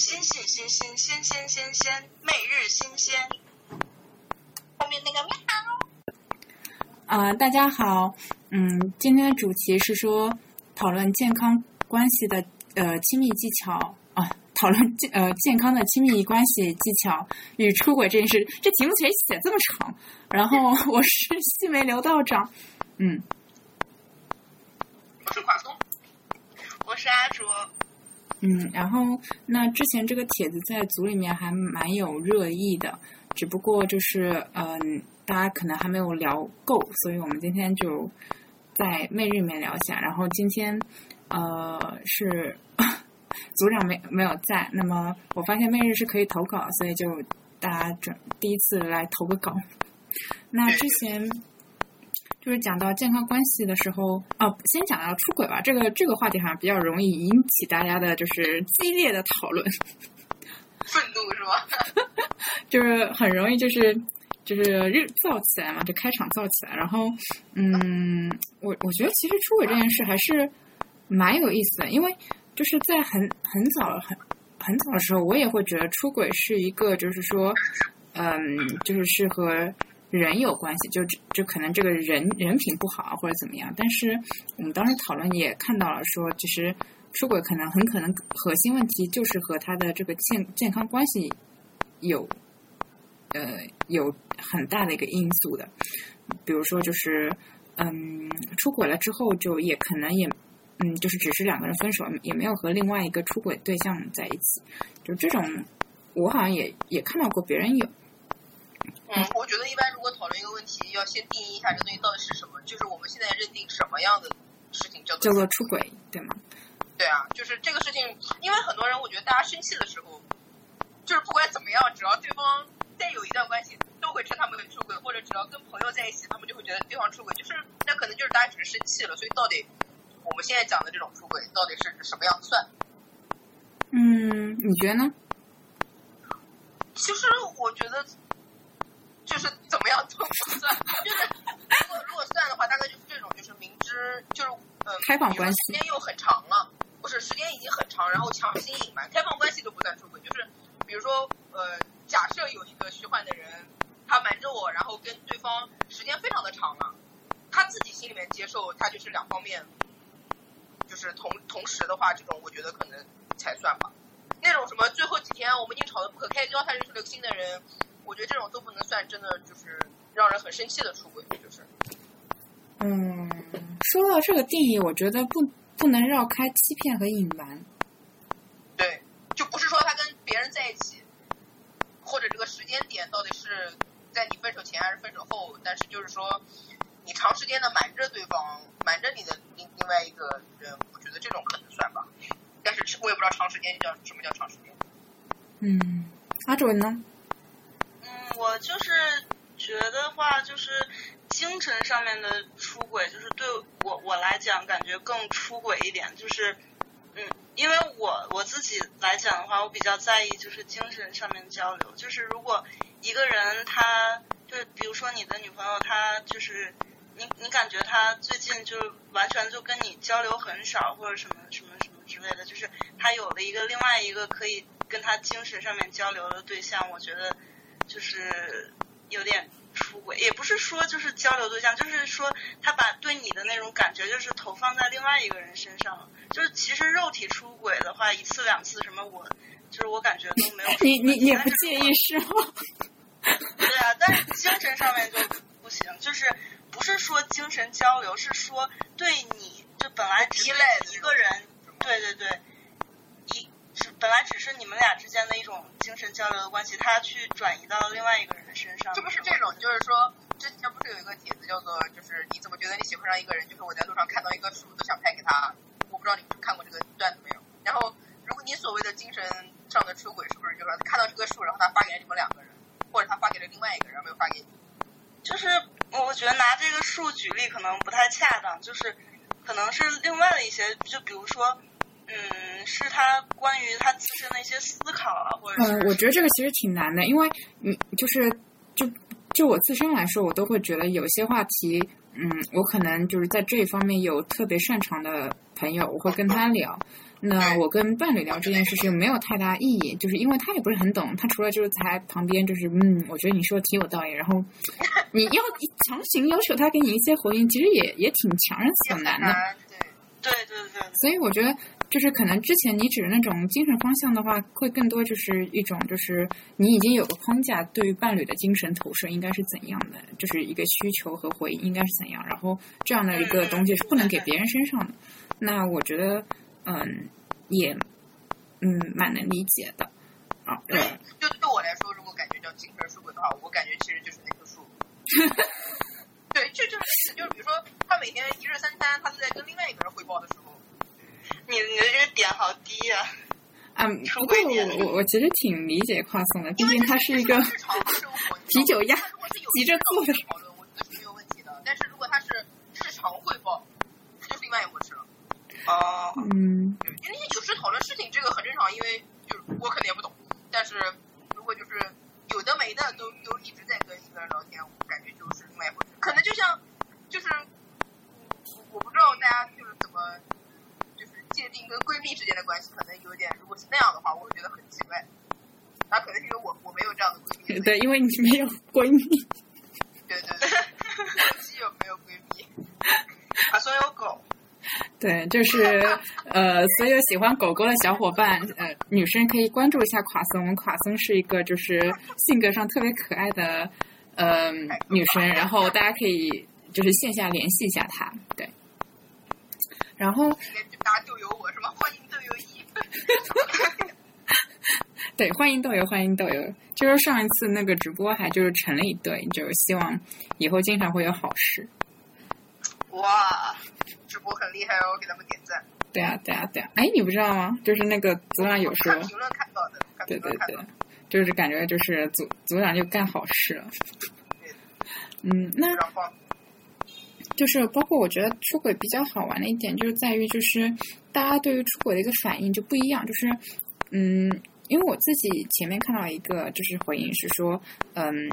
新新新新鲜鲜鲜鲜，每日新鲜。后面那个喵。啊、大家好，嗯，今天的主题是说讨论健康关系的呃亲密技巧啊，讨论健呃健康的亲密关系技巧与出轨这件事。这题目谁写这么长？然后我是细梅刘道长，嗯，我是垮松，我是阿卓。嗯，然后那之前这个帖子在组里面还蛮有热议的，只不过就是嗯、大家可能还没有聊够，所以我们今天就在妹日里面聊一下。然后今天呃是 组长没没有在，那么我发现妹日是可以投稿，所以就大家准第一次来投个稿。那之前就是讲到健康关系的时候，哦，先讲到出轨吧。这个这个话题好像比较容易引起大家的就是激烈的讨论，愤怒是吧？就是很容易就是就是热燥起来嘛，就开场燥起来。然后，嗯，我我觉得其实出轨这件事还是蛮有意思的，因为就是在很很早很很早的时候，我也会觉得出轨是一个就是说，嗯，就是是和人有关系，就就可能这个人人品不好啊或者怎么样。但是我们当时讨论也看到了说，其实出轨可能很可能核心问题就是和他的这个健健康关系有呃有很大的一个因素的。比如说就是嗯出轨了之后，就也可能也嗯就是只是两个人分手，也没有和另外一个出轨对象在一起，就这种我好像也也看到过别人有。嗯，我觉得一般如果讨论一个问题，要先定义一下这东西到底是什么，就是我们现在认定什么样的事情叫做叫做做出轨，对吗？对啊，就是这个事情，因为很多人，我觉得大家生气的时候，就是不管怎么样，只要对方再有一段关系，都会称他们为出轨，或者只要跟朋友在一起，他们就会觉得对方出轨，就是那可能就是大家只是生气了，所以到底我们现在讲的这种出轨，到底是什么样算？嗯，你觉得呢？其实我觉得，就是怎么样都不算，就是如果如果算的话，大概就是这种，就是明知就是嗯开放关系时间又很长了，不是时间已经很长，然后强行隐瞒，开放关系都不算出轨，就是比如说呃，假设有一个虚幻的人，他瞒着我，然后跟对方时间非常的长了，他自己心里面接受，他就是两方面，就是同同时的话，这种我觉得可能才算吧。那种什么最后几天我们已经吵得不可开交，他认识了个新的人，我觉得这种都不能算真的就是让人很生气的出轨，就是嗯，说到这个定义，我觉得不不能绕开欺骗和隐瞒。对，就不是说他跟别人在一起，或者这个时间点到底是在你分手前还是分手后，但是就是说你长时间的瞒着对方，瞒着你的另另外一个人，我觉得这种可能算吧。但是我也不知道长时间叫什么叫长时间。嗯，阿卓呢？我就是觉得话，就是精神上面的出轨，就是对我我来讲，感觉更出轨一点。就是，嗯，因为我我自己来讲的话，我比较在意就是精神上面交流。就是如果一个人他，就比如说你的女朋友，她就是你你感觉她最近就是完全就跟你交流很少，或者什么什么什么之类的，就是她有了一个另外一个可以跟她精神上面交流的对象，我觉得就是有点出轨，也不是说就是交流对象，就是说他把对你的那种感觉就是投放在另外一个人身上了。就是其实肉体出轨的话，一次两次什么我，就是我感觉都没有什么你你你也不介意是吗？对啊，但是精神上面就不行，就是不是说精神交流，是说对你就本来只是依赖的一个人，对对对，本来只是你们俩之间的一种精神交流的关系，他去转移到另外一个人的身上，这不是这种，就是说之前不是有一个帖子叫做就是你怎么觉得你喜欢上一个人，就是我在路上看到一棵树都想拍给他，我不知道你们看过这个段子没有？然后如果你所谓的精神上的出轨，是不是就是说看到这棵树，然后他发给了你们两个人，或者他发给了另外一个人，没有发给你？就是我觉得拿这个树举例可能不太恰当，就是可能是另外的一些，就比如说，嗯，是他关于他自身的一些思考啊，或者是嗯，我觉得这个其实挺难的，因为嗯就是就就我自身来说，我都会觉得有些话题嗯，我可能就是在这一方面有特别擅长的朋友，我会跟他聊。那我跟伴侣聊这件事情没有太大意义，就是因为他也不是很懂，他除了就是在旁边就是嗯，我觉得你说的挺有道理，然后 你要强行要求他给你一些回应，其实也也挺强人所难的。对对对。所以我觉得就是可能之前你指的那种精神方向的话，会更多就是一种就是你已经有个框架，对于伴侣的精神投射应该是怎样的，就是一个需求和回应应该是怎样，然后这样的一个东西是不能给别人身上的。那我觉得。嗯，也嗯蛮能理解的啊。对，就对我来说，如果感觉叫精神出轨的话，我感觉其实就是那棵树。对，这就是就是，比如说他每天一日三餐，他都在跟另外一个人汇报的时候，你你的这个点好低呀。啊，不过我我我其实挺理解跨送的，毕竟他是一个 啤酒鸭急着做的。讨论我觉得是没有问题的，但是如果他是日常汇报，这就是另外一回事了。哦，嗯，因为有时讨论事情这个很正常，因为就是我可能也不懂，但是如果就是有的没的都都一直在跟一个人聊天，我感觉就是另外一回事。可能就像就是我我不知道大家就是怎么就是界定跟闺蜜之间的关系，可能有点如果是那样的话，我会觉得很奇怪。那可能是因为我我没有这样的闺蜜。对，因为你没有闺蜜。对对对，基友没有闺蜜，他所有狗。对，就是呃，所有喜欢狗狗的小伙伴，呃，女生可以关注一下垮松。垮松是一个就是性格上特别可爱的呃女生，然后大家可以就是线下联系一下她。对，然后大家就有我什么？欢迎豆油一。对，欢迎豆油，欢迎豆油。就是上一次那个直播还就是成了一对，就是希望以后经常会有好事。哇！直播很厉害哦，给他们点赞。对啊，对啊，对啊！哎，你不知道吗？就是那个组长有说，评论看到的，对对对，就是感觉就是组组长就干好事了。嗯，那就是包括我觉得出轨比较好玩的一点，就是在于就是大家对于出轨的一个反应就不一样。就是嗯，因为我自己前面看到一个就是回应是说，嗯，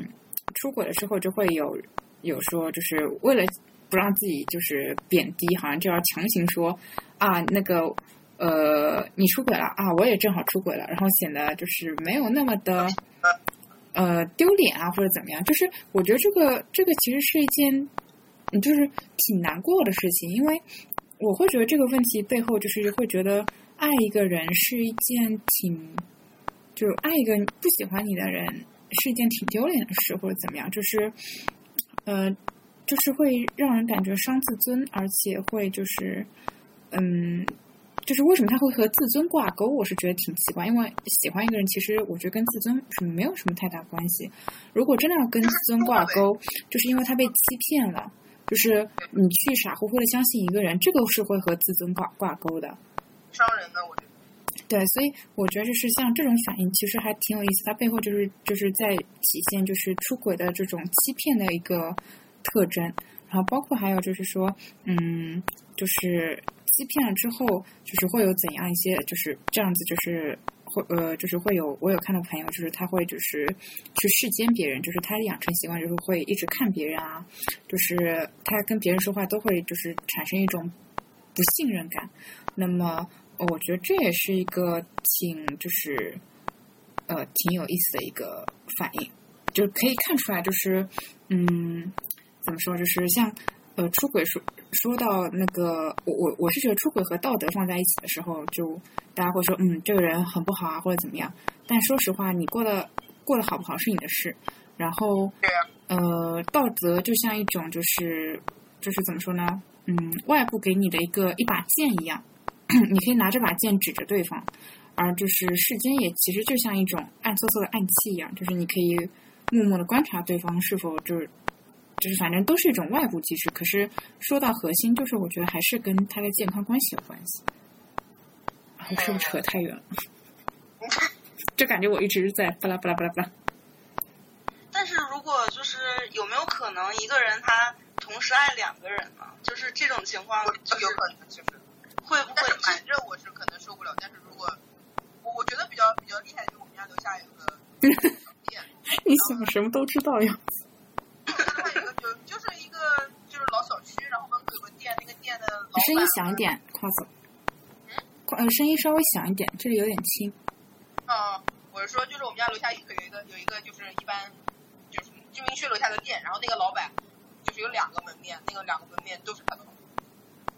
出轨的时候就会有有说就是为了。不让自己就是贬低，好像就要强行说啊，那个呃，你出轨了啊，我也正好出轨了，然后显得就是没有那么的呃丢脸啊，或者怎么样。就是我觉得这个这个其实是一件，就是挺难过的事情，因为我会觉得这个问题背后就是会觉得爱一个人是一件挺，就是爱一个不喜欢你的人是一件挺丢脸的事，或者怎么样，就是呃。就是会让人感觉伤自尊，而且会就是，嗯，就是为什么他会和自尊挂钩？我是觉得挺奇怪，因为喜欢一个人，其实我觉得跟自尊是没有什么太大关系。如果真的要跟自尊挂钩，就是因为他被欺骗了，就是你去傻乎乎的相信一个人，这个是会和自尊挂挂钩的。伤人的，我觉得。对，所以我觉得就是像这种反应，其实还挺有意思。它背后就是就是在体现就是出轨的这种欺骗的一个。特征，然后包括还有就是说，嗯，就是欺骗了之后，就是会有怎样一些，就是这样子，就是会呃，就是会有我有看到朋友，就是他会就是去视奸别人，就是他养成习惯，就是会一直看别人啊，就是他跟别人说话都会就是产生一种不信任感。那么，我觉得这也是一个挺就是呃挺有意思的一个反应，就可以看出来，就是嗯。怎么说？就是像，呃，出轨说说到那个，我我我是觉得出轨和道德放在一起的时候，就大家会说，嗯，这个人很不好啊，或者怎么样。但说实话，你过得过得好不好是你的事。然后，呃，道德就像一种，就是就是怎么说呢？嗯，外部给你的一个一把剑一样，你可以拿这把剑指着对方。而就是世间也其实就像一种暗搓搓的暗器一样，就是你可以默默的观察对方是否就是。就是反正都是一种外部机制，可是说到核心，就是我觉得还是跟他的健康关系有关系。是不是扯太远了？就感觉我一直在巴拉巴拉巴拉巴拉。但是如果就是有没有可能一个人他同时爱两个人呢？就是这种情况，就有可能就是会不会？反正我是可能受不了。但是如果我我觉得比较比较厉害，就是我们家楼下有个 你想什么都知道呀？还声音响一点，夸子。嗯呃，声音稍微响一点，这里有点轻。嗯，我是说，就是我们家楼下有有一个有一个就是一般就是居民区楼下的店，然后那个老板就是有两个门面，那个两个门面都是他的。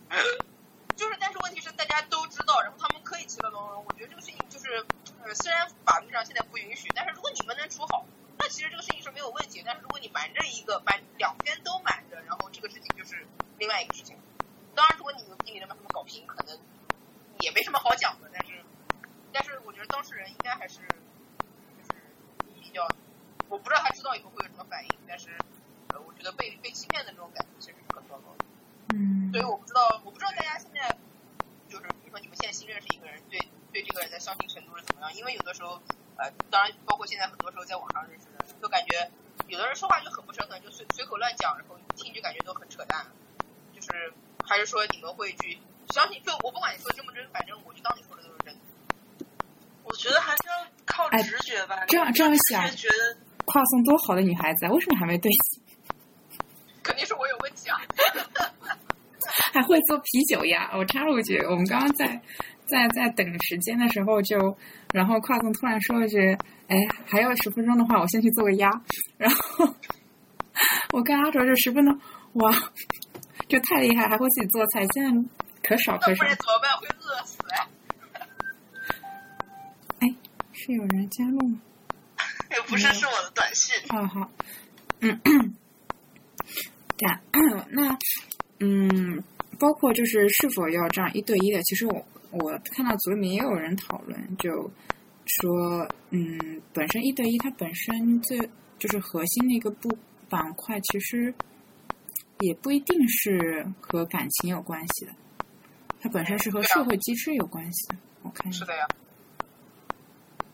就是，但是问题是大家都知道，然后他们可以其乐融融。我觉得这个事情就是，呃，虽然法律上现在不允许，但是如果你们能处好，那其实这个事情是没有问题。但是如果你瞒着一个，瞒两边都瞒着，然后这个事情就是另外一个事情。当然，如果你有经理能把他们搞平，可能也没什么好讲的。但是，但是我觉得当事人应该还是就是比较，我不知道他知道以后会有什么反应，但是呃，我觉得被被欺骗的这种感觉其实是很糟糕的。嗯所以我不知道，我不知道大家现在就是，比如说你们现在新认识一个人，对对这个人的相信程度是怎么样？因为有的时候，呃，当然包括现在很多时候在网上认识的，就感觉有的人说话就很不诚恳，就随随口乱讲，然后听就感觉都很扯淡。就是还是说你们会去相信？就我不管你说真不真，反正我就当你说的都是真的。我觉得还是要靠哎直觉吧。这样这样想直觉觉得跨送多好的女孩子啊，为什么还没对齐？肯定是我有问题啊！还会做啤酒呀！我插入一句，我们刚刚在在在等时间的时候就，然后跨总突然说一句：“哎，还有十分钟的话，我先去做个鸭。”然后 我跟阿卓就十分钟，哇，就太厉害，还会自己做菜，现在可少可少怎么办？会饿死哎！是有人加入吗？也不是是我的短信。哦，好，嗯，对啊，那嗯，包括就是是否要这样一对一的，其实我我看到组里面也有人讨论，就说嗯，本身一对一它本身最就是核心的一个部板块，其实也不一定是和感情有关系的，它本身是和社会机制有关系的。我看一下是的呀，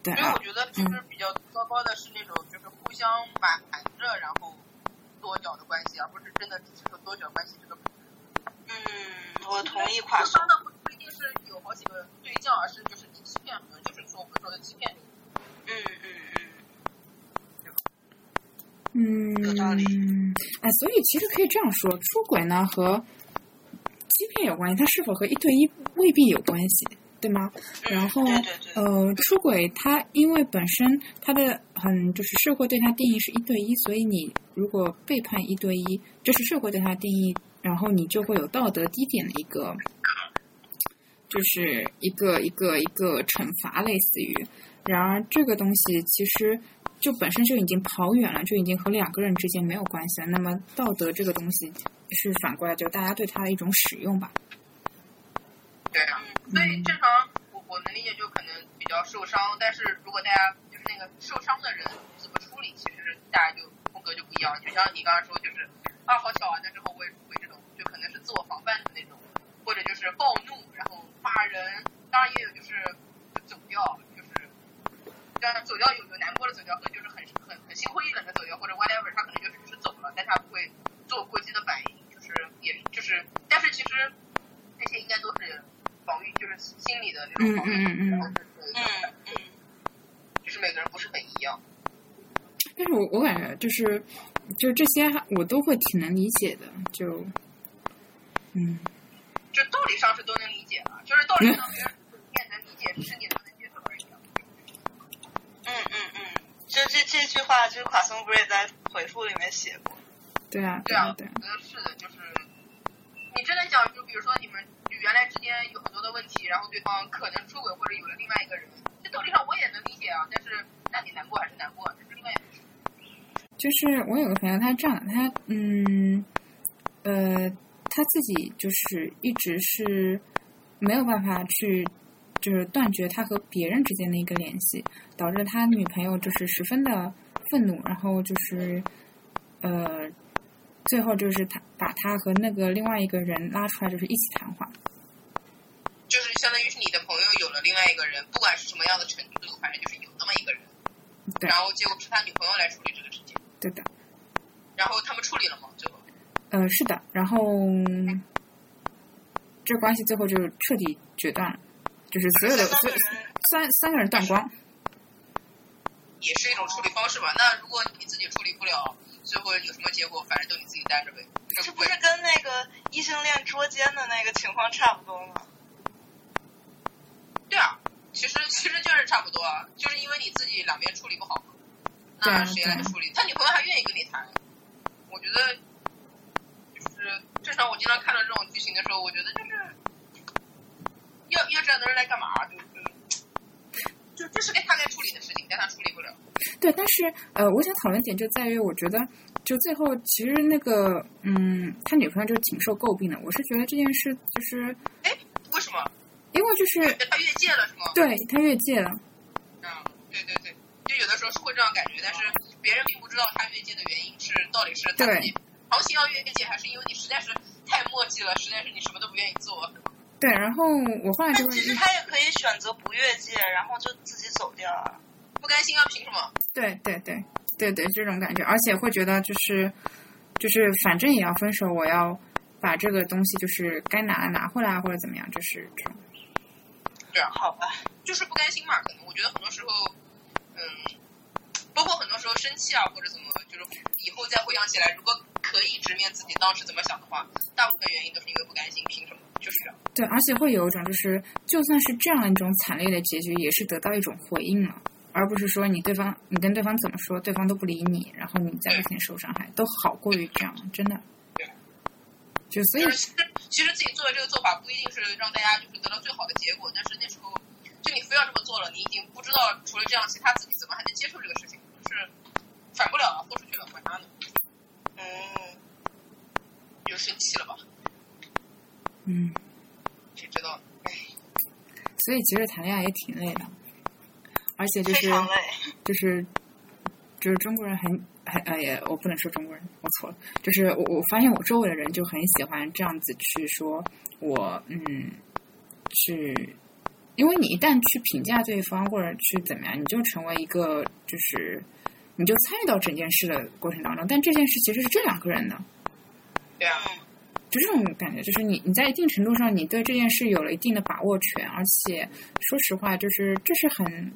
对啊所以我，觉得就是比较糟糕的是那种就是互相瞒着然后多角的关系，而不是真的只是说多角关系这个。嗯，我同意跨送对方。的不不一定是有好几个对象，而是就是你欺骗，可能就是说我们说的欺骗你。嗯嗯嗯，有道理哎，所以其实可以这样说，出轨呢和欺骗有关系，它是否和一对一未必有关系，对吗？嗯。然后对对对。呃，出轨它因为本身它的很就是社会对它定义是一对一，所以你如果背叛一对一，这是社会对它定义，然后你就会有道德低点的一个，就是一个一个一个惩罚，类似于。然而这个东西其实就本身就已经跑远了，就已经和两个人之间没有关系了。那么道德这个东西是反过来就大家对它的一种使用吧。对啊，所以正常我我能理解，就可能比较受伤，但是如果大家就是那个受伤的人怎么处理，其实大家就风格就不一样。就像你刚刚说，就是啊好巧啊，但是后悔会这种，就可能是自我防范的那种，或者就是暴怒然后骂人，当然也有就是走掉，就是当然走掉有有难过的走掉和就是很很很心灰意冷的走掉，或者 whatever，他可能就是只是走了，但他不会做过激的反应，就是也就是，但是其实这些应该都是防御，就是心理的那种防御，嗯嗯嗯嗯然后是嗯嗯。就是每个人不是很一样。但是我我感觉就是，就这些我都会挺能理解的，就，嗯，就道理上是都能理解了，就是道理上别人你也能理解，只是你能不能接受而已啊。嗯嗯嗯，这这这句话就是卡松不是也在回复里面写过？对啊，对啊，对我觉得是的，就是你真的讲，就比如说你们原来之间有很多的问题，然后对方可能出轨或者有了另外一个人，这道理上我也能理解啊，但是那你难过还是难过，这是另外一回事。就是我有个朋友，他这样的，他嗯呃，他自己就是一直是没有办法去，就是断绝他和别人之间的一个联系，导致他女朋友就是十分的愤怒，然后就是呃，最后就是他把他和那个另外一个人拉出来，就是一起谈话。就是相当于是你的朋友有了另外一个人，不管是什么样的程度，反正就是有那么一个人，对然后结果是他女朋友来处理这个事情，对的，然后他们处理了吗？最后？呃，是的，然后这关系最后就彻底决断了，就是所有的所有三个人三三个人断光。也是一种处理方式吧。那如果你自己处理不了，最后有什么结果，反正都你自己担着呗。这不是跟那个异性恋捉奸的那个情况差不多吗？对啊，其实其实就是差不多，啊，就是因为你自己两边处理不好嘛，那谁来处理？他女朋友还愿意跟你谈，我觉得就是正常。我经常看到这种剧情的时候，我觉得就是要要这样的人来干嘛？就是就这是该他该处理的事情，但他处理不了。对，但是呃，我想讨论点就在于，我觉得就最后其实那个嗯，他女朋友就挺受诟病的。我是觉得这件事就是哎，为什么？因为就是他越界了，是吗？对他越界了。嗯，对对对，就有的时候是会这样感觉，但是别人并不知道他越界的原因是到底是他自己强行要越界，还是因为你实在是太墨迹了，实在是你什么都不愿意做。对，然后我后来就其实他也可以选择不越界，然后就自己走掉啊。不甘心啊？凭什么？对对对对对，这种感觉，而且会觉得就是就是反正也要分手，我要把这个东西就是该拿拿回来，或者怎么样，就是这种。对啊，好吧，就是不甘心嘛。可能我觉得很多时候，嗯，包括很多时候生气啊，或者怎么，就是以后再回想起来，如果可以直面自己当时怎么想的话，大部分原因都是因为不甘心，凭什么？就是这样。对，而且会有一种就是，就算是这样一种惨烈的结局，也是得到一种回应了。而不是说你对方，你跟对方怎么说，对方都不理你，然后你再不停受伤害，都好过于这样，真的。对就所以，其实其实自己做的这个做法不一定是让大家就是得到最好的结果，但是那时候就你非要这么做了，你已经不知道除了这样，其他自己怎么还能接受这个事情，就是反不了了，豁出去了，管他呢。嗯，又生气了吧？嗯，谁知道？哎，所以其实谈恋爱也挺累的。而且就是就是就是中国人很很呃也我不能说中国人我错了就是我我发现我周围的人就很喜欢这样子去说我嗯去因为你一旦去评价对方或者去怎么样你就成为一个就是你就参与到整件事的过程当中。但这件事其实是这两个人的对啊就这种感觉就是你你在一定程度上你对这件事有了一定的把握权而且说实话就是这是很。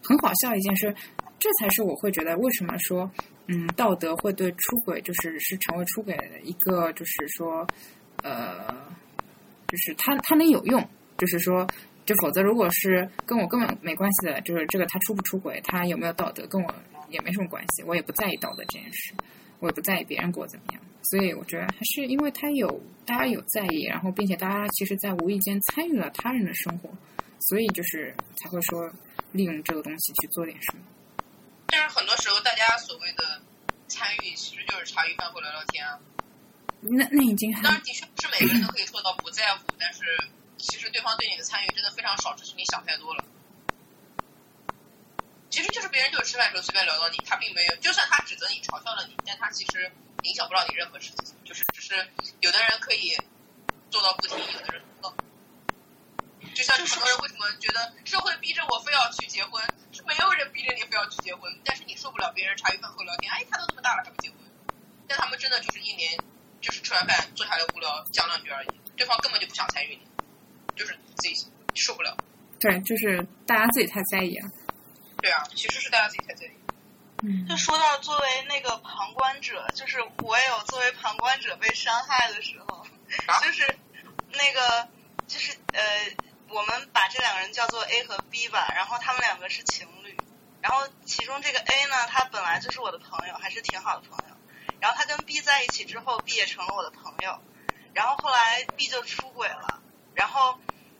很好笑一件事，这才是我会觉得为什么说，嗯，道德会对出轨就是是成为出轨的一个，就是说，呃，就是他他能有用，就是说，就否则如果是跟我根本没关系的，就是这个他出不出轨，他有没有道德，跟我也没什么关系，我也不在意道德这件事，我也不在意别人过怎么样，所以我觉得还是因为他有大家有在意，然后并且大家其实在无意间参与了他人的生活，所以就是才会说。利用这个东西去做点什么，但是很多时候大家所谓的参与，其实就是茶余饭后聊聊天啊。那那已经当然的确不是每个人都可以做到不在乎，但是其实对方对你的参与真的非常少，只是你想太多了。其实就是别人就是吃饭时候随便聊到你，他并没有，就算他指责你、嘲笑了你，但他其实影响不到你任何事情。就是只是有的人可以做到不听，有的人做到。就像很多人为什么觉得社会逼着我非要去结婚，是没有人逼着你非要去结婚，但是你受不了别人茶余饭后聊天，哎，他都这么大了还不结婚，但他们真的就是一年就是吃完饭坐下来无聊讲两句而已，对方根本就不想参与你，就是自己受不了。对，就是大家自己太在意啊。对啊，其实是大家自己太在意。嗯。就说到作为那个旁观者，就是我也有作为旁观者被伤害的时候，就是那个就是呃。我们把这两个人叫做 A 和 B 吧，然后他们两个是情侣，然后其中这个 A 呢，他本来就是我的朋友，还是挺好的朋友，然后他跟 B 在一起之后，B 也成了我的朋友，然后后来 B 就出轨了，然后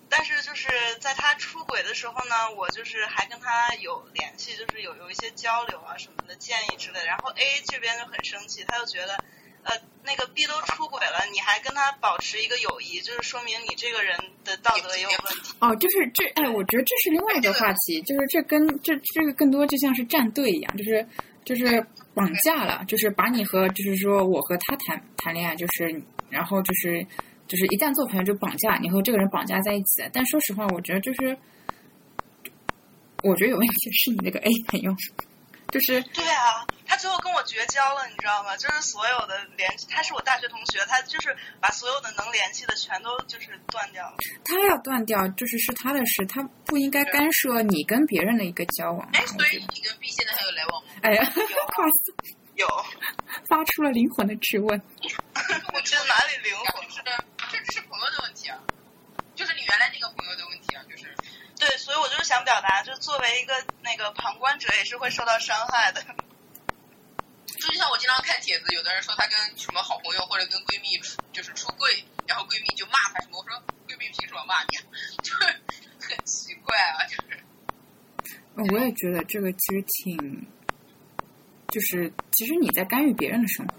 但是就是在他出轨的时候呢，我就是还跟他有联系，就是有有一些交流啊什么的建议之类的，然后 A 这边就很生气，他就觉得。呃，那个 B 都出轨了，你还跟他保持一个友谊，就是说明你这个人的道德也有问题。哦，就是这，哎，我觉得这是另外一个话题，就是这跟这这个更多就像是站队一样，就是就是绑架了，就是把你和就是说我和他谈谈恋爱，就是然后就是就是一旦做朋友就绑架你和这个人绑架在一起。但说实话，我觉得就是我觉得有问题是你那个 A 朋友。就是对啊，他最后跟我绝交了，你知道吗？就是所有的联系，他是我大学同学，他就是把所有的能联系的全都就是断掉了。他要断掉，就是是他的事，他不应该干涉你跟别人的一个交往。哎，所以你跟 B 现在还有来往吗？哎呀，有，有。发出了灵魂的质问。我这哪里灵魂？是是朋友的问题啊，就是你原来那个朋友的问题啊，就是对，所以我就是想表达，就是作为一个那个旁观者，也是会受到伤害的。就像我经常看帖子，有的人说他跟什么好朋友或者跟闺蜜就是出柜，然后闺蜜就骂他什么，我说闺蜜凭什么骂你？啊 就是很奇怪啊，就是。我也觉得这个其实挺，就是其实你在干预别人的生活。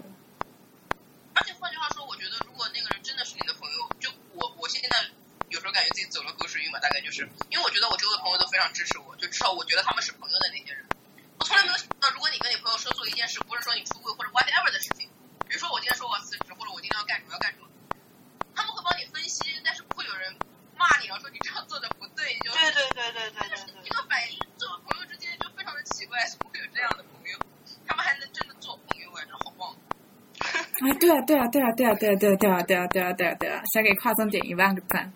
而且换句话说，我觉得如果那个人真的是你的朋友，就我我现在有时候感觉自己走了狗屎运嘛，大概就是因为我觉得我周围朋友都非常支持我，就至少我觉得他们是朋友的那些人。我从来没有想到，如果你跟你朋友说做一件事，不是说你出柜或者 whatever 的事情，比如说我今天说我要辞职，或者我今天要干什么要干什么，他们会帮你分析，但是不会有人骂你，然后说你这样做的不对，就对对对对对对对。这个反应，作为朋友之间就非常的奇怪，怎么会有这样的朋友？他们还能真的做朋友 哎，真好棒！啊，对啊，对啊，对啊，对啊，对啊，对啊，对啊，对啊，对啊，对啊，对啊，想给跨总点一万个赞，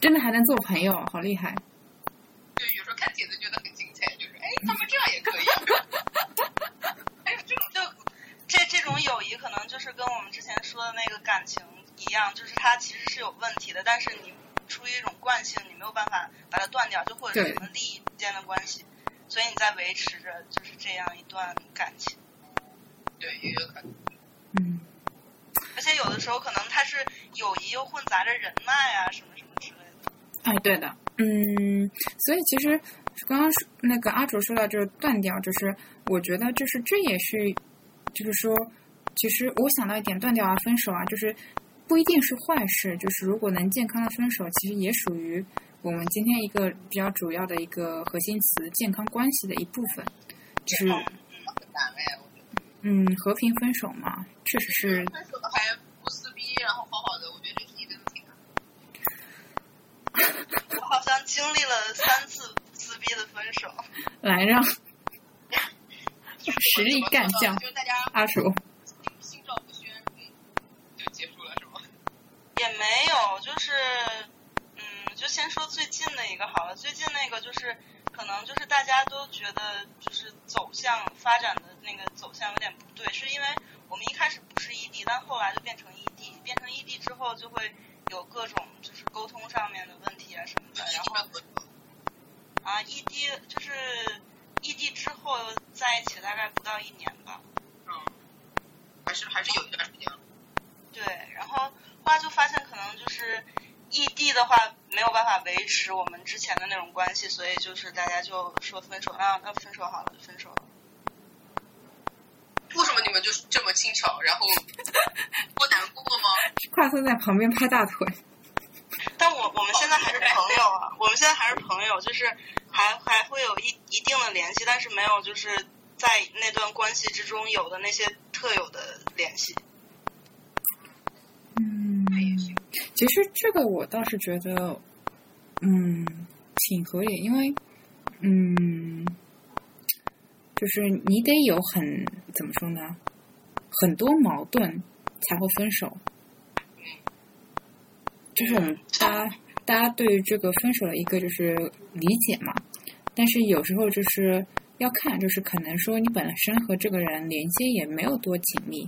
真的还能做朋友，好厉害！对，有时候看帖子觉得很精彩，就是哎，他们这样也可以。还 有这种就这这种友谊，可能就是跟我们之前说的那个感情一样，就是它其实是有问题的，但是你出于一种惯性，你没有办法把它断掉，就或者是什么利益之间的关系，所以你在维持着就是这样一段感情。对，也有可能。嗯，而且有的时候可能它是友谊又混杂着人脉啊，什么。哎，对的，嗯，所以其实刚刚说那个阿卓说到就是断掉，就是我觉得就是这也是，就是说，其实我想到一点，断掉啊，分手啊，就是不一定是坏事，就是如果能健康的分手，其实也属于我们今天一个比较主要的一个核心词——健康关系的一部分，就是。嗯，和平分手嘛，确实是分手的还不撕逼，然后好好的，我觉得这题真的挺难。我好像经历了三次撕逼的分手。来让实力干将就是大家阿卓。心照不宣，嗯，就结束了是吗？也没有，就是，嗯，就先说最近的一个好了。最近那个就是，可能就是大家都觉得就是走向发展的那个走向有点不对，是因为我们一开始不是异地，但后来就变成异地，变成异地之后就会有各种就是沟通上面的问题啊什么的，然后啊，异地就是异地之后在一起大概不到一年吧。嗯，还是还是有一段时间了。对，然后后来就发现可能就是异地的话没有办法维持我们之前的那种关系，所以就是大家就说分手，那那分手好了，就分手了。为什么你们就是这么轻巧？然后不难过吗？跨森在旁边拍大腿。但我我们现在还是朋友啊，我们现在还是朋友，就是还还会有一一定的联系，但是没有就是在那段关系之中有的那些特有的联系。嗯，其实这个我倒是觉得，嗯，挺合理，因为，嗯，就是你得有很怎么说呢，很多矛盾才会分手。就是我们大家大家对于这个分手的一个就是理解嘛，但是有时候就是要看，就是可能说你本身和这个人连接也没有多紧密，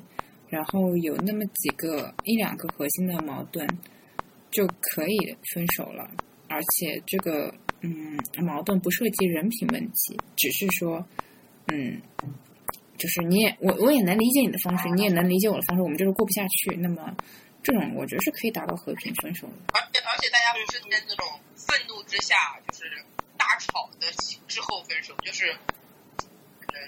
然后有那么几个一两个核心的矛盾就可以分手了，而且这个嗯矛盾不涉及人品问题，只是说嗯。就是你也我我也能理解你的方式，你也能理解我的方式，我们就是过不下去。那么，这种我觉得是可以达到和平分手的。而且而且大家不是在那种愤怒之下，就是大吵的之后分手，就是可能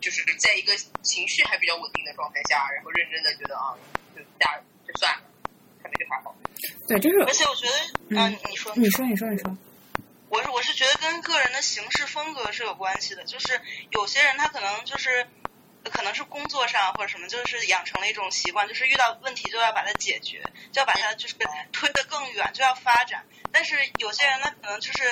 就是在一个情绪还比较稳定的状态下，然后认真的觉得啊，就下就算了，可能就还好。对，就是而且我觉得，啊，你说，你说，你说，你说。我是我是觉得跟个人的行事风格是有关系的，就是有些人他可能就是可能是工作上或者什么，就是养成了一种习惯，就是遇到问题就要把它解决，就要把它就是推得更远，就要发展。但是有些人呢，可能就是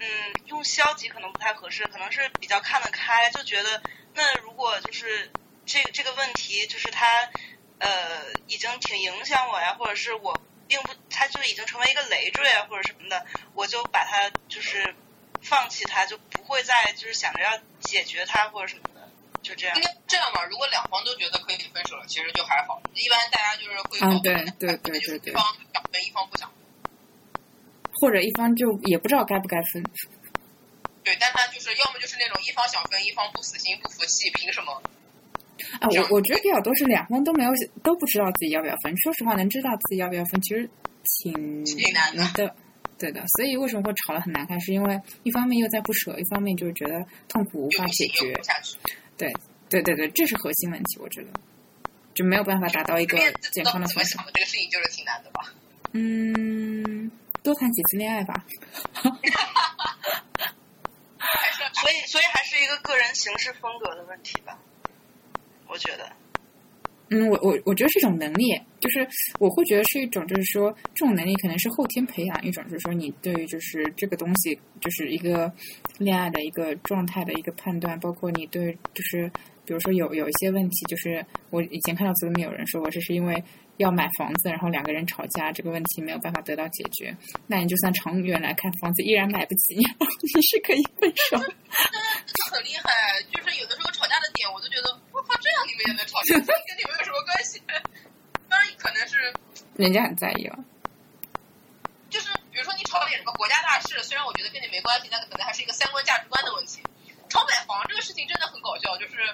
嗯，用消极可能不太合适，可能是比较看得开，就觉得那如果就是这这个问题就是他呃已经挺影响我呀，或者是我。并不，他就已经成为一个累赘啊，或者什么的，我就把它就是放弃它，就不会再就是想着要解决它或者什么的。就这样应。该这样吧？如果两方都觉得可以分手了，其实就还好。一般大家就是会对对对 就是对对一方想分，一方不想。或者一方就也不知道该不该分。对，但他就是要么就是那种一方想分，一方不死心不服气，凭什么？啊，我我觉得比较多是两方都没有都不知道自己要不要分。说实话，能知道自己要不要分，其实挺挺难的的。对的，所以为什么会吵得很难看，是因为一方面又在不舍，一方面就是觉得痛苦无法解决又不。下去。对对对，这是核心问题，我觉得就没有办法达到一个健康的分手。想，这个事情就是挺难的吧？嗯，多谈几次恋爱吧。所以，所以还是一个个人行事风格的问题吧，我觉得。嗯，我我我觉得是一种能力，就是我会觉得是一种，就是说这种能力可能是后天培养，一种就是说你对于就是这个东西，就是一个恋爱的一个状态的一个判断，包括你对就是比如说有有一些问题，就是我以前看到组里面有人说我这是因为要买房子，然后两个人吵架，这个问题没有办法得到解决，那你就算长远来看，房子依然买不起，你 你是可以分手。真的很厉害，就是有的时候吵架的点，我都觉得这样你们也能吵架，这跟你们有什么关系？当然可能是人家很在意了，就是比如说你吵点什么国家大事，虽然我觉得跟你没关系，但可能还是一个三观价值观的问题。炒买房这个事情真的很搞笑，就是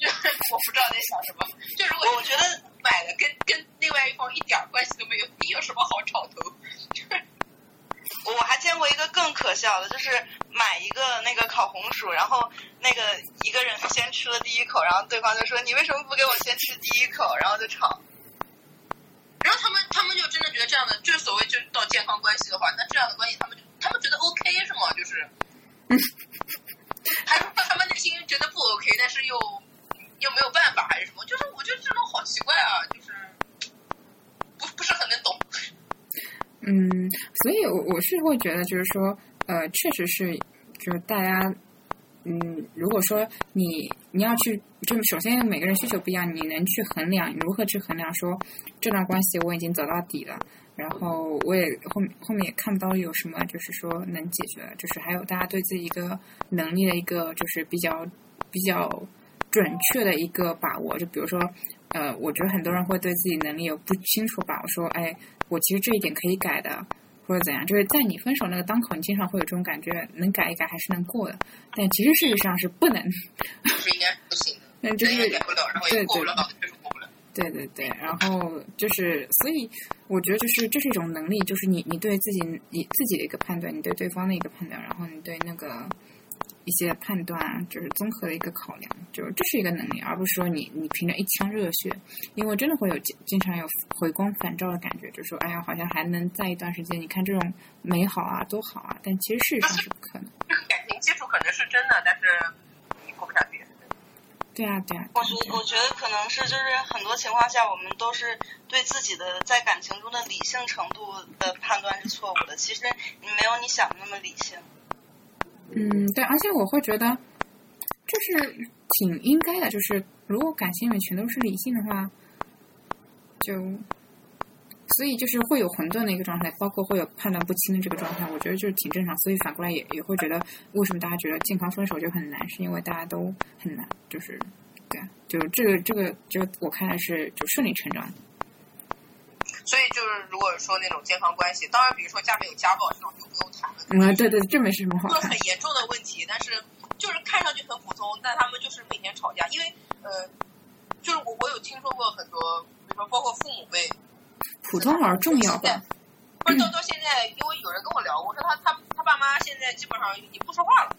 就是我不知道在想什么，就如果我觉得买的跟跟另外一方一点儿关系都没有，你有什么好吵头？就 是我还见过一个更可笑的，就是买一个那个烤红薯，然后那个一个人先吃了第一口，然后对方就说你为什么不给我先吃第一口，然后就吵。然后他们他们就真的觉得这样的，就是所谓就是到健康关系的话，那这样的关系他们就他们觉得 OK 是吗？就是，还是说他们内心觉得不 OK，但是又又没有办法还是什么？就是我觉得这种好奇怪啊，就是不不是很能懂。嗯，所以我我是会觉得，就是说，呃，确实是，就是大家，嗯，如果说你你要去，就首先每个人需求不一样，你能去衡量，如何去衡量说这段关系我已经走到底了，然后我也后面后面也看不到有什么就是说能解决，就是还有大家对自己一个能力的一个就是比较比较准确的一个把握，就比如说。呃，我觉得很多人会对自己能力有不清楚吧。我，说，哎，我其实这一点可以改的，或者怎样，就是在你分手那个当口，你经常会有这种感觉，能改一改还是能过的，但其实事实上是不能，就是应该不行的，那就是改不了，然后也过不了。对对对，然后就是，所以我觉得就是这是一种能力，就是你你对自己你自己的一个判断，你对对方的一个判断，然后你对那个一些判断，就是综合的一个考量，就是这是一个能力，而不是说你你凭着一腔热血，因为真的会有经经常有回光返照的感觉，就是说哎呀，好像还能在一段时间，你看这种美好啊多好啊，但其实事实上是不可能。就是感情基础可能是真的，但是你过不下去。对啊对啊，我觉我觉得可能是就是很多情况下，我们都是对自己的在感情中的理性程度的判断是错误的。其实你没有你想的那么理性。嗯，对，而且我会觉得，就是挺应该的，就是如果感情里面全都是理性的话，就，所以就是会有混沌的一个状态，包括会有判断不清的这个状态，我觉得就是挺正常。所以反过来也也会觉得，为什么大家觉得健康分手就很难，是因为大家都很难，就是，对，就是这个这个这个我看来是就顺理成章。所以就是如果说那种健康关系，当然比如说家里有家暴这种就不用谈了，嗯，对对，这没什么好看就是很。严重的问题，但是就是看上去很普通，但他们就是每天吵架，因为呃，就是我我有听说过很多，比如说包括父母辈，普通而重要吧？不是到到现在，因为有人跟我聊我，说他他他爸妈现在基本上已经不说话了，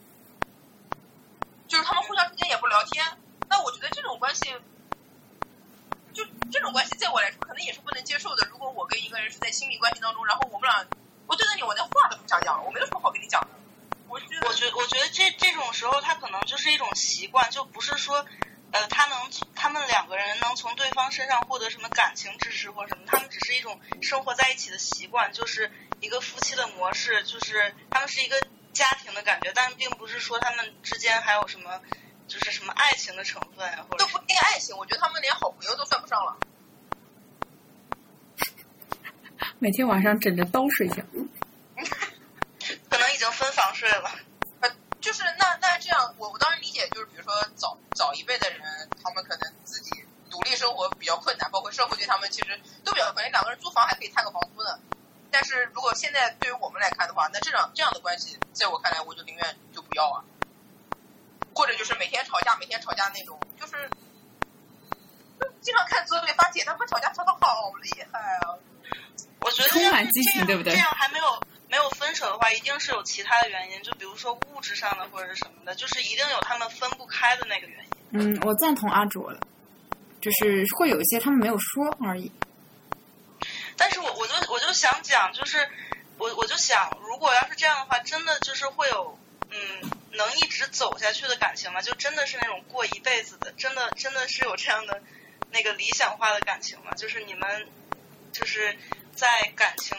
就是他们互相之间也不聊天。那我觉得这种关系，就这种关系，在我来说可能也是不能接受的。如果我跟一个人是在亲密关系当中，然后我们俩，我对着你，我连话都不想讲了，我没有什么好跟你讲的。我觉得我觉我觉得这这种时候，他可能就是一种习惯，就不是说，呃，他能他们两个人能从对方身上获得什么感情支持或什么，他们只是一种生活在一起的习惯，就是一个夫妻的模式，就是他们是一个家庭的感觉，但并不是说他们之间还有什么，就是什么爱情的成分呀，或者都不定爱情，我觉得他们连好朋友都算不上了。每天晚上枕着刀睡觉。可能已经分房睡了。就是那那这样，我我当然理解，就是比如说早早一辈的人，他们可能自己独立生活比较困难，包括社会对他们其实都比较可能两个人租房还可以摊个房租呢。但是如果现在对于我们来看的话，那这样这样的关系，在我看来，我就宁愿就不要啊。或者就是每天吵架，每天吵架那种，就是经常看组里发帖，他们吵架吵的好厉害啊！我觉得充满激情，对不对？这样还没有没有分手的话，一定是有其他的原因，就比如说物质上的或者是什么的，就是一定有他们分不开的那个原因。嗯，我赞同阿卓的，就是会有一些他们没有说而已。但是我我就我就想讲，就是我我就想，如果要是这样的话，真的就是会有嗯能一直走下去的感情吗？就真的是那种过一辈子的，真的真的是有这样的那个理想化的感情吗？就是你们就是在感情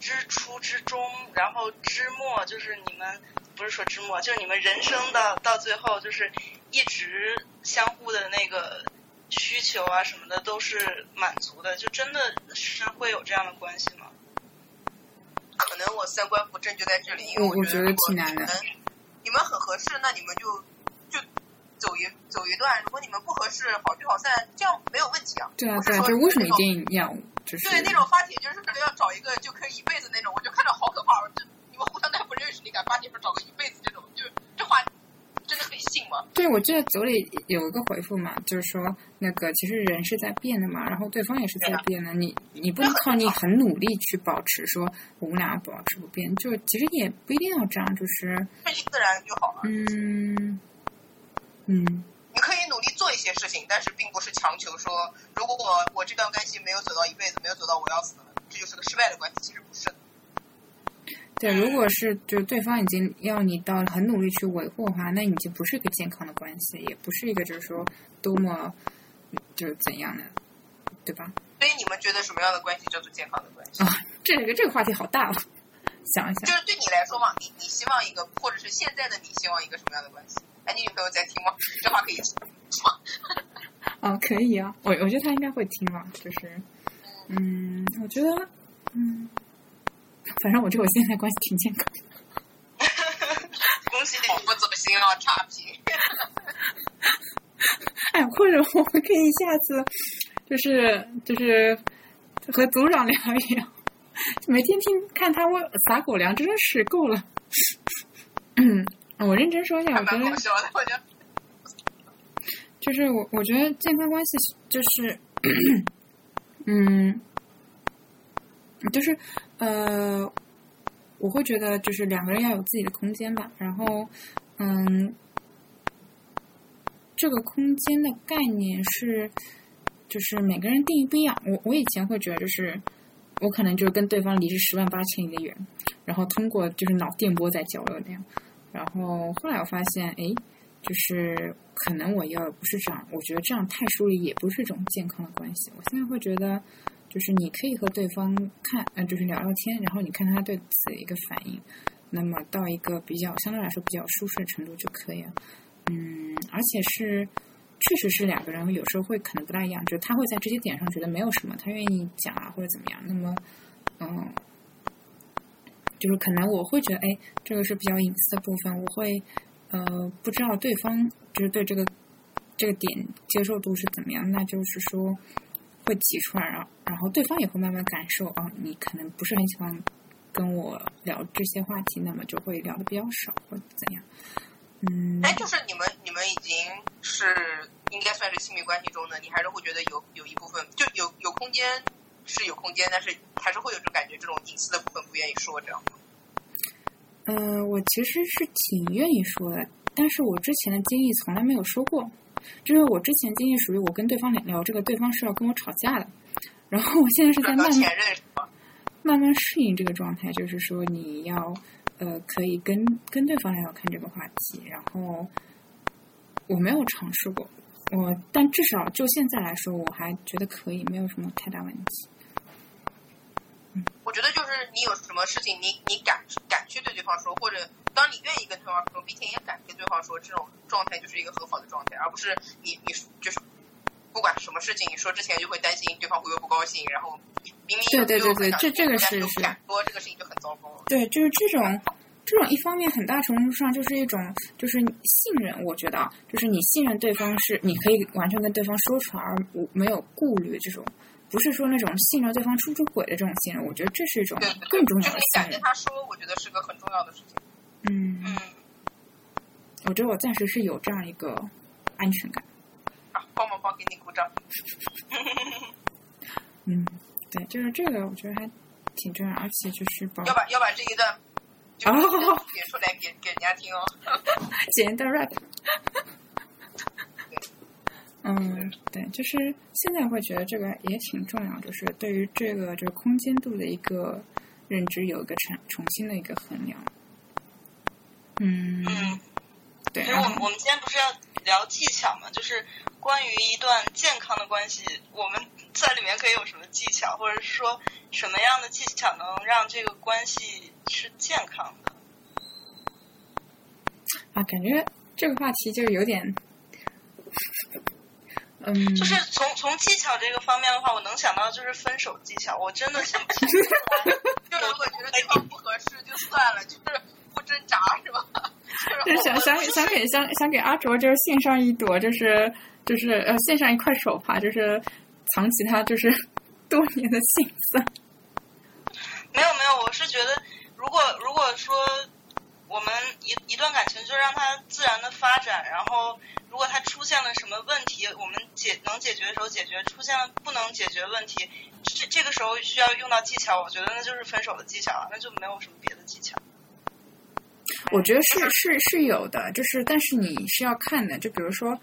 之初之中，然后之末，就是你们不是说之末，就是你们人生的到最后，就是一直相互的那个。需求啊什么的都是满足的，就真的是会有这样的关系吗？可能我三观不正就在这里，因为我觉得挺难的。你们很合适，那你们就就走一走一段；如果你们不合适，好聚好散，这样没有问题啊。对啊，对啊，就为什么一定要就是对那种发帖就是要找一个就可以一辈子那种，我就看着好可怕。这你们互相都不认识，你敢发帖说找个一辈子这种，就这话。真的可以信吗？对，我记得组里有一个回复嘛，就是说那个其实人是在变的嘛，然后对方也是在变的，你你不能靠你很努力去保持说我们俩保持不变，就其实也不一定要这样，就是顺其自然就好了。嗯嗯，你可以努力做一些事情，但是并不是强求说，如果我我这段关系没有走到一辈子，没有走到我要死了，这就是个失败的关系，其实不是的。对，如果是就是对方已经要你到很努力去维护的话，那已经不是一个健康的关系，也不是一个就是说多么就是怎样的，对吧？所以你们觉得什么样的关系叫做健康的关系？啊，这个这个话题好大哦，想一想。就是对你来说嘛，你你希望一个，或者是现在的你希望一个什么样的关系？哎，你女朋友在听吗？这话可以吗？哦，可以啊，我我觉得她应该会听吧，就是，嗯，我觉得，嗯。反正我觉得我现在关系挺健康。恭喜你不走心啊，差评。哎，或者我们可以下次就是就是和组长聊一聊，每天听看他喂撒狗粮，真的是够了。嗯，我认真说一下，我觉得就是我我觉得健康关系就是 嗯。就是呃，我会觉得就是两个人要有自己的空间吧。然后，嗯，这个空间的概念是，就是每个人定义不一样。我我以前会觉得，就是我可能就是跟对方离着十万八千里的远，然后通过就是脑电波在交流那样。然后后来我发现，哎，就是可能我要不是这样，我觉得这样太疏离也不是一种健康的关系。我现在会觉得。就是你可以和对方看，嗯，就是聊聊天，然后你看他对此的一个反应，那么到一个比较相对来说比较舒适的程度就可以了。嗯，而且是确实是两个人有时候会可能不大一样，就是他会在这些点上觉得没有什么，他愿意讲啊或者怎么样。那么，嗯，就是可能我会觉得，哎，这个是比较隐私的部分，我会呃不知道对方就是对这个这个点接受度是怎么样，那就是说。会提出来，然后然后对方也会慢慢感受啊，你可能不是很喜欢跟我聊这些话题，那么就会聊的比较少或者怎样。嗯，哎，就是你们你们已经是应该算是亲密关系中的，你还是会觉得有有一部分就有有空间是有空间，但是还是会有这种感觉，这种隐私的部分不愿意说这样。嗯，我其实是挺愿意说的，但是我之前的经历从来没有说过。就是我之前经历属于我跟对方聊这个，对方是要跟我吵架的，然后我现在是在慢慢慢慢适应这个状态，就是说你要呃可以跟跟对方聊看这个话题，然后我没有尝试过，我但至少就现在来说，我还觉得可以，没有什么太大问题。我觉得就是你有什么事情，你你敢敢去对对方说，或者当你愿意跟对方说，并且也敢跟对方说，这种状态就是一个很好的状态，而不是你你就是不管什么事情，你说之前就会担心对方会不会不高兴，然后明明对对对对，这这个是是说这个事情就很糟糕。对，就是这种这种一方面很大程度上就是一种就是信任，我觉得啊，就是你信任对方是你可以完全跟对方说出来，而无没有顾虑这种，不是说那种信任对方出不出轨的这种信任，我觉得这是一种更重要的就是你敢信任。跟他说，我觉得是个很重要的事情。嗯，嗯，我觉得我暂时是有这样一个安全感。啊，帮忙帮给你鼓掌。嗯，对，就是这个，我觉得还挺重要，而且就是包要把要把这一段就哦是写出来给给人家听哦。简单的 rap。嗯，对，就是现在会觉得这个也挺重要，就是对于这个就是空间度的一个认知有一个重重新的一个衡量。嗯，嗯，对，其实我们我们今天不是要聊技巧嘛，就是关于一段健康的关系，我们在里面可以有什么技巧，或者是说什么样的技巧能让这个关系是健康的？啊，感觉这个话题就有点，嗯，就是从从技巧这个方面的话，我能想到就是分手技巧，我真的想不起来。就是如果觉得对方不合适就算了，就是不挣扎是吧？就是想想给想给想想给阿卓就是献上一朵就是就是呃献上一块手帕，就是藏起他就是 多年的心酸。没有没有，我是觉得，如果如果说我们一一段感情就让它自然的发展，然后如果它出现了什么问题，我们解能解决的时候解决，出现了不能解决问题，这这个时候需要用到技巧，我觉得那就是分手的技巧了，那就没有什么别的技巧。我觉得是是是有的，就是但是你是要看的，就比如说，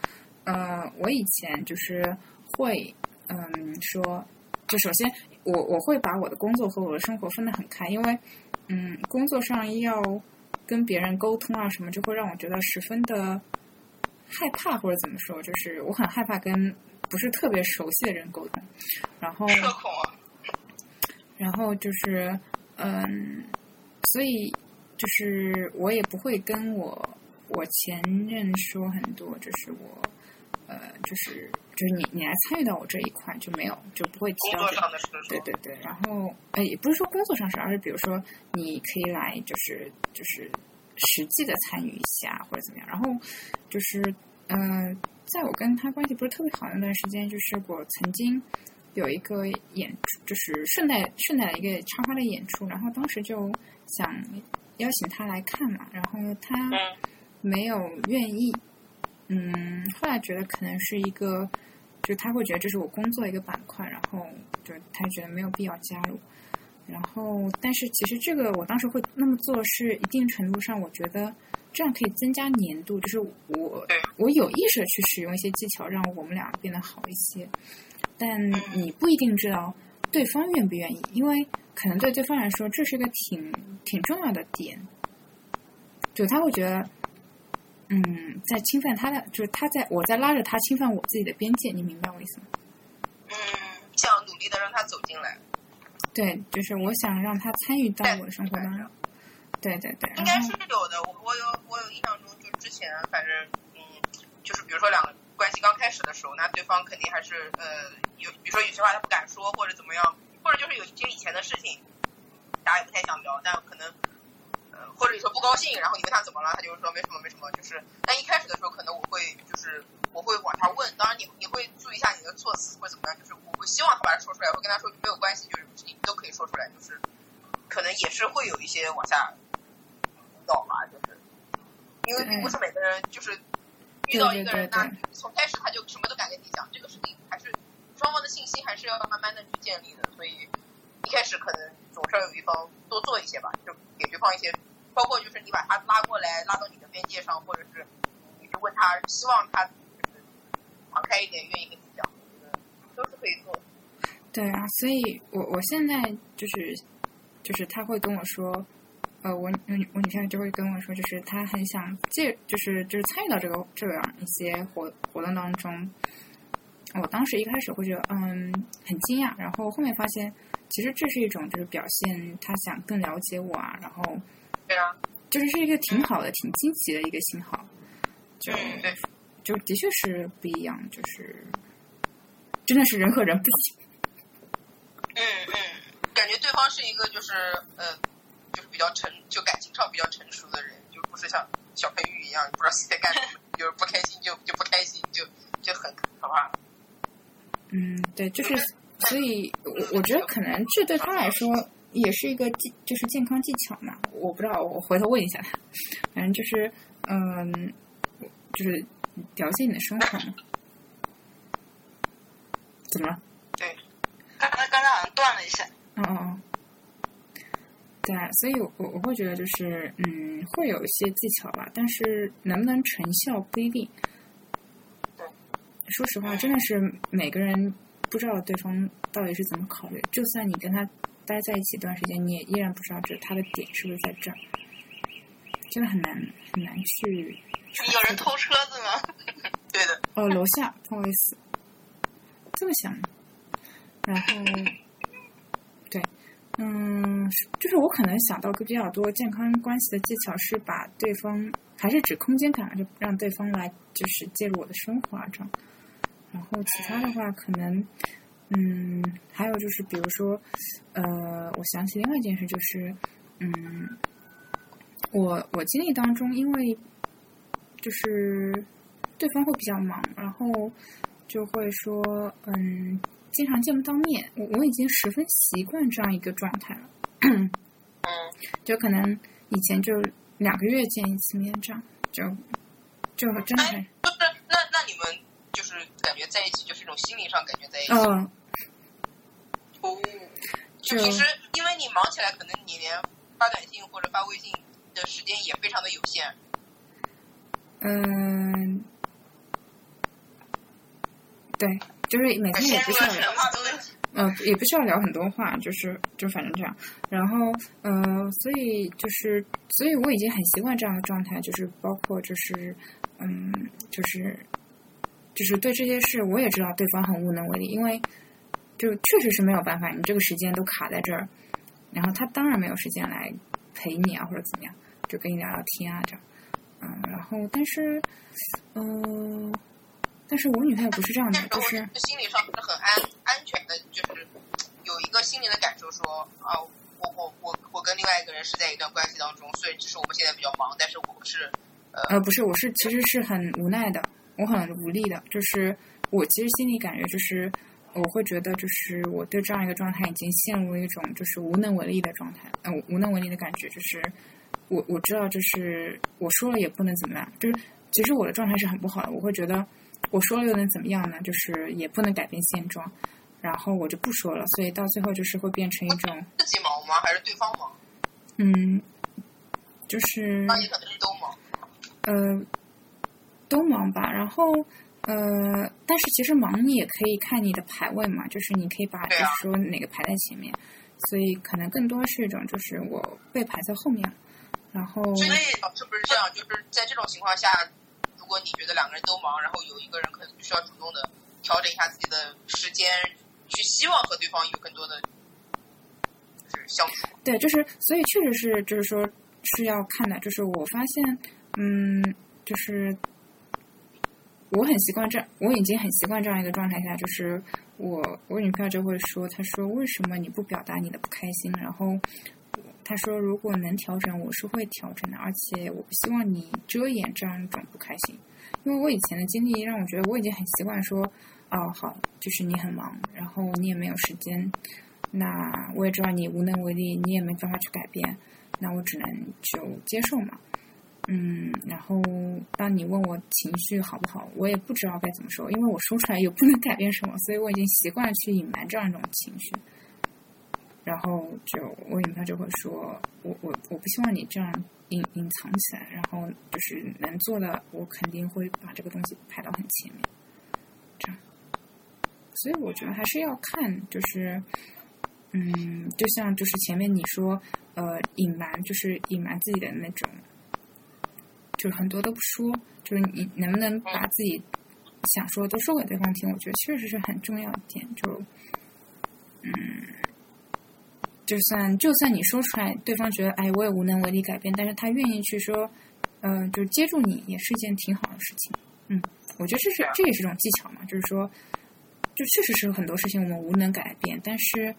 呃，我以前就是会，嗯，说，就首先我我会把我的工作和我的生活分得很开，因为，嗯，工作上要跟别人沟通啊什么，就会让我觉得十分的害怕或者怎么说，就是我很害怕跟不是特别熟悉的人沟通，然后社恐啊，然后就是，嗯，所以就是我也不会跟我我前任说很多，就是我，呃，就是就是你你来参与到我这一块就没有，就不会提工到这个。作上的事，对对对，然后呃，也不是说工作上是，而是比如说你可以来，就是就是实际的参与一下或者怎么样。然后就是呃，在我跟他关系不是特别好的那段时间，就是我曾经有一个演出，就是顺带顺带的一个插花的演出，然后当时就想邀请他来看嘛，然后他嗯没有愿意，嗯，后来觉得可能是一个，就他会觉得这是我工作一个板块，然后就他觉得没有必要加入。然后，但是其实这个我当时会那么做，是一定程度上我觉得这样可以增加粘度，就是我我有意识的去使用一些技巧，让我们俩变得好一些。但你不一定知道对方愿不愿意，因为可能对对方来说这是一个挺挺重要的点，就他会觉得，嗯，在侵犯他的，就是他在我在拉着他侵犯我自己的边界，你明白我意思吗？嗯想努力的让他走进来，对，就是我想让他参与到我的生活当中。对对对，应该是有的。我我有我有印象中，就之前反正嗯，就是比如说两个关系刚开始的时候，那对方肯定还是呃有，比如说有些话他不敢说，或者怎么样，或者就是有一些以前的事情，大家也不太想聊，但可能呃或者你说不高兴，然后你问他怎么了，他就说没什么没什么，就是但一开始的时候可能我会就是我会往下问，当然你你会注意一下你的措辞或者怎么样，就是我会希望他把它说出来，我会跟他说没有关系，就是你都可以说出来，就是可能也是会有一些往下引导吧，就是。因为并不是每个人就是遇到一个人，那从开始他就什么都敢跟你讲，这个事情还是双方的信息还是要慢慢的去建立的，所以一开始可能总是要有一方多做一些吧，就给对方一些，包括就是你把他拉过来，拉到你的边界上，或者是你就问他，希望他就是敞开一点，愿意跟你讲，都是可以做。对啊，所以我我现在就是就是他会跟我说，呃，我我女我女朋友就会跟我说，就是她很想借，就是就是参与到这个这样一些活活动当中。我当时一开始会觉得嗯很惊讶，然后后面发现其实这是一种就是表现他想更了解我啊，然后对啊，就是是一个挺好的、挺惊奇的一个信号。就嗯对，就的确是不一样，就是真的是人和人不一样。嗯嗯感觉对方是一个就是呃就是比较成，就感情上比较成熟的人，就不是像小佩玉一样，不知道自己在干什么，就是不开心就就不开心，就就很可怕。嗯，对，就是，所以我我觉得可能这对他来说也是一个技，就是健康技巧嘛。我不知道，我回头问一下他。反正就是，嗯，就是调节你的生活嘛。怎么了？对，刚才刚才好像断了一下。哦哦哦。对啊，所以我我会觉得就是，嗯，会有一些技巧吧，但是能不能成效不一定。说实话，真的是每个人不知道对方到底是怎么考虑。就算你跟他待在一起一段时间，你也依然不知道这他的点是不是在这儿，真的很难很难去。有人偷车子吗？对的。哦，楼下，不好意思，这么想。然后，对，嗯，就是我可能想到个比较多健康关系的技巧，是把对方还是指空间感，就让对方来就是介入我的生活啊，这样。然后其他的话，可能，嗯，还有就是，比如说，呃，我想起另外一件事，就是，嗯，我我经历当中，因为就是对方会比较忙，然后就会说，嗯，经常见不到面，我我已经十分习惯这样一个状态了，嗯，就可能以前就两个月见一次面，这样就就真的。那那你们就是感觉在一起，就是一种心灵上感觉在一起。嗯，哦，就平时因为你忙起来，可能你连发短信或者发微信的时间也非常的有限。嗯，对，就是每天也不需要聊，呃，也不需要聊很多话，就是就反正这样。然后，呃，所以就是，所以我已经很习惯这样的状态，就是包括就是，嗯，就是就是对这些事，我也知道对方很无能为力，因为就确实是没有办法，你这个时间都卡在这儿，然后他当然没有时间来陪你啊，或者怎么样，就跟你聊聊天啊，这样。嗯，然后但是，嗯、呃，但是我女朋友不是这样的，就是心理上是很安安全的，就是有一个心灵的感受说，啊，我我我我跟另外一个人是在一段关系当中，所以只是我们现在比较忙，但是我们是，呃，呃，不是，我是其实是很无奈的，我很无力的，就是我其实心里感觉就是。我会觉得，就是我对这样一个状态已经陷入了一种就是无能为力的状态，嗯、呃，无能为力的感觉，就是我我知道，就是我说了也不能怎么样，就是其实我的状态是很不好的，我会觉得我说了又能怎么样呢？就是也不能改变现状，然后我就不说了，所以到最后就是会变成一种自己忙吗？还是对方忙？嗯，就是那也可能是都忙，呃，都忙吧，然后。呃，但是其实忙你也可以看你的排位嘛，就是你可以把就是说哪个排在前面，所以可能更多是一种就是我被排在后面，然后所以是不是这样？就是在这种情况下，如果你觉得两个人都忙，然后有一个人可能需要主动的调整一下自己的时间，去希望和对方有更多的就是相处。对，就是所以确实是就是说是要看的，就是我发现，嗯，就是。我很习惯这，我已经很习惯这样一个状态下，就是我我女朋友就会说，她说为什么你不表达你的不开心？然后她说如果能调整，我是会调整的，而且我不希望你遮掩这样一种不开心，因为我以前的经历让我觉得我已经很习惯说，哦好，就是你很忙，然后你也没有时间，那我也知道你无能为力，你也没办法去改变，那我只能就接受嘛。嗯，然后当你问我情绪好不好，我也不知道该怎么说，因为我说出来又不能改变什么，所以我已经习惯去隐瞒这样一种情绪。然后就我女朋友就会说，我我我不希望你这样隐隐藏起来，然后就是能做的，我肯定会把这个东西排到很前面。这样，所以我觉得还是要看，就是嗯，就像就是前面你说，呃，隐瞒就是隐瞒自己的那种。就是很多都不说，就是你能不能把自己想说都说给对方听？我觉得确实是很重要一点。就，嗯，就算就算你说出来，对方觉得哎，我也无能为力改变，但是他愿意去说，嗯、呃，就接住你，也是一件挺好的事情。嗯，我觉得这是这也是一种技巧嘛，就是说，就确实是很多事情我们无能改变，但是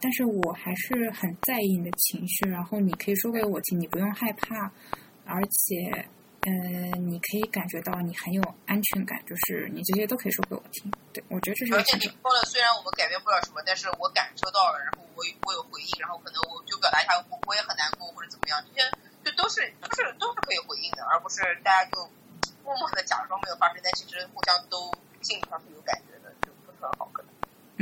但是我还是很在意你的情绪，然后你可以说给我听，你不用害怕，而且，呃，你可以感觉到你很有安全感，就是你这些都可以说给我听。对，我觉得这是而且你说了，虽然我们改变不了什么，但是我感受到了，然后我我有回应，然后可能我就表达一下，我我也很难过或者怎么样，这些就都是都是都是可以回应的，而不是大家就默默的假装没有发生，但其实互相都心里上是有感觉的，就不是很好，可能。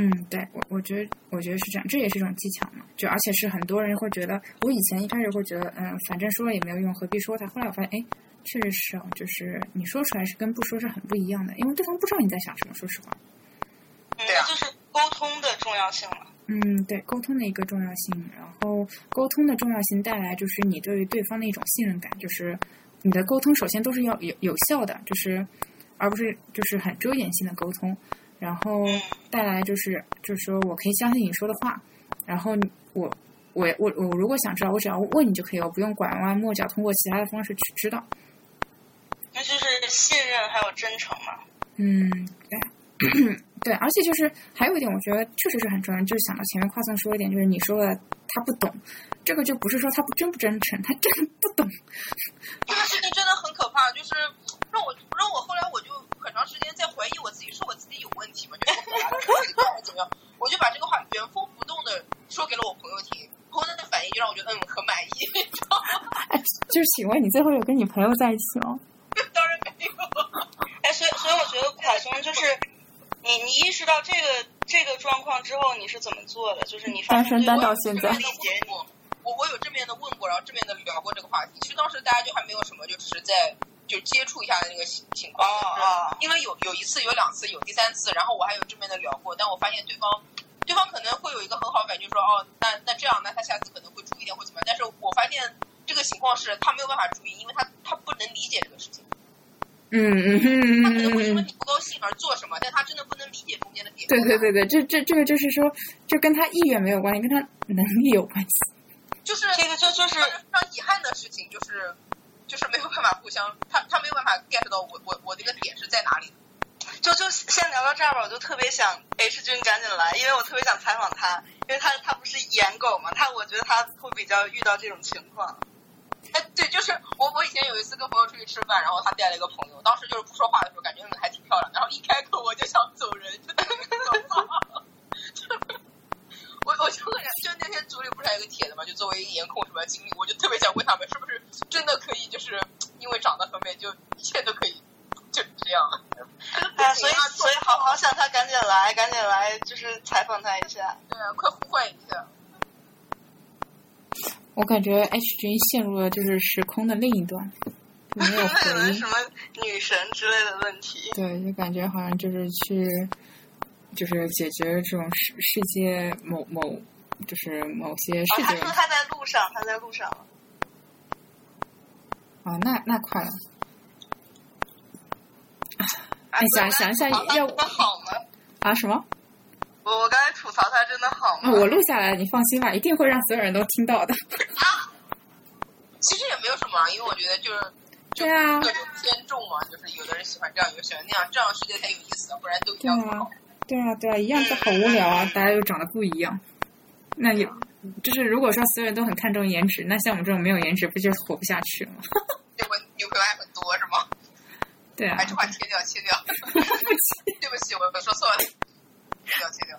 嗯，对我我觉得我觉得是这样，这也是一种技巧嘛。就而且是很多人会觉得，我以前一开始会觉得，嗯，反正说了也没有用，何必说它？后来我发现，哎，确实是啊，就是你说出来是跟不说是很不一样的，因为对方不知道你在想什么。说实话，嗯，对啊就是沟通的重要性了。嗯，对，沟通的一个重要性，然后沟通的重要性带来就是你对于对方的一种信任感，就是你的沟通首先都是要有有效的，就是而不是就是很遮掩性的沟通，然后嗯带来就是就是说我可以相信你说的话，然后我我我我如果想知道，我只要问你就可以了，我不用拐弯抹角，通过其他的方式去知道。那就是信任还有真诚嘛。嗯，对，对，而且就是还有一点，我觉得确实是很重要，就是想到前面夸赞说一点，就是你说的他不懂，这个就不是说他不真不真诚，他真不懂。这个事情真的很可怕，就是让我让我后来我就很长时间在怀疑我自己，是我自己有问题吗？就是我表达的怎么样？我就把这个话原封不动的说给了我朋友听，朋友的反应就让我觉得嗯很满意？哎，就是请问你最后有跟你朋友在一起吗？当然没有。哎，所以所以我觉得凯松就是你你意识到这个这个状况之后，你是怎么做的？就是你发单身单到现在。我我有正面的问过，然后正面的聊过这个话题。其实当时大家就还没有什么，就只是在就接触一下的那个情情况。哦哦因为有有一次、有两次、有第三次，然后我还有正面的聊过，但我发现对方对方可能会有一个很好的感觉，说哦，那那这样，那他下次可能会注意点或怎么样。但是我发现这个情况是他没有办法注意，因为他他不能理解这个事情，嗯嗯他可能会因为嗯嗯，你不高兴而做什么，但他真的不能理解中间的点。对对对对，这这这个就是说，这跟他意愿没有关系，跟他能力有关系。就是这个就就是非常遗憾的事情，就是就是没有办法互相，他他没有办法 get 到我我我那个点是在哪里。就就先聊到这儿吧，我就特别想 H 君赶紧来，因为我特别想采访他，因为他他不是颜狗嘛，他我觉得他会比较遇到这种情况。哎，对，就是我我以前有一次跟朋友出去吃饭，然后他带了一个朋友，当时就是不说话的时候，感觉还挺漂亮，然后一开口我就想走人，真的很可怕。我我就很就那天组里不是还有个帖子嘛，就作为颜控什么经历，我就特别想问他们，是不是真的可以，就是因为长得很美，就一切都可以就这样。哎，所以所以好好想他赶紧来，赶紧来，就是采访他一下。对啊，快呼唤一下。我感觉 H 君陷入了就是时空的另一端，就没有 可能回应什。么女神之类的问题。对，就感觉好像就是去，就是解决这种世世界某某，就是某些哦世，界他说他在路上，他在路上了。啊，那那快了。哎想想一下要好吗？啊什么？我我刚才吐槽他真的好啊，吗？我录下来，你放心吧，一定会让所有人都听到的。其实也没有什么啊，因为我觉得就是就对啊各种偏重嘛，就是有的人喜欢这样，有的喜欢那样，这样世界才有意思，不然都一样不好。对啊，对啊，对啊一样就好无聊啊，大家又长得不一样。那有，就是如果说所有人都很看重颜值，那像我们这种没有颜值，不就活不下去了吗？结果女朋友还很多是吗？对啊哎，，这话切掉，切掉。对不起，我我说错了，切掉，切掉。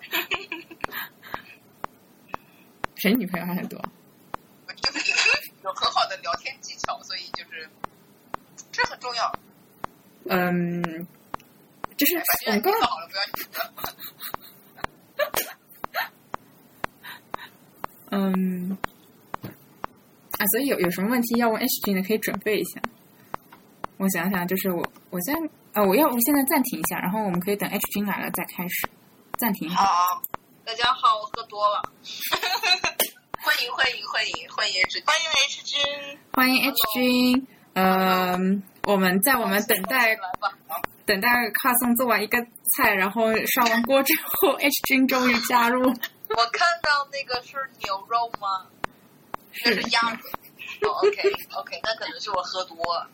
谁女朋友还很多？我就是有很好的聊天技巧，所以就是这很重要。嗯，就是哎我们刚刚反正做好了，不要紧张。嗯，啊，所以有有什么问题要问 H 君的，可以准备一下。我想想，就是我我现在啊，我要不现在暂停一下，然后我们可以等 H 君来了再开始。暂停。好，大家好，我喝多了。欢迎欢迎欢迎欢迎 H 欢迎 H 君。欢迎 H 君。嗯，我们在我们等待。等待卡松做完一个菜，然后上完锅之后，H 君终于加入。我看到那个是牛肉吗？那是是鸭肉。哦，OK OK，那可能是我喝多了，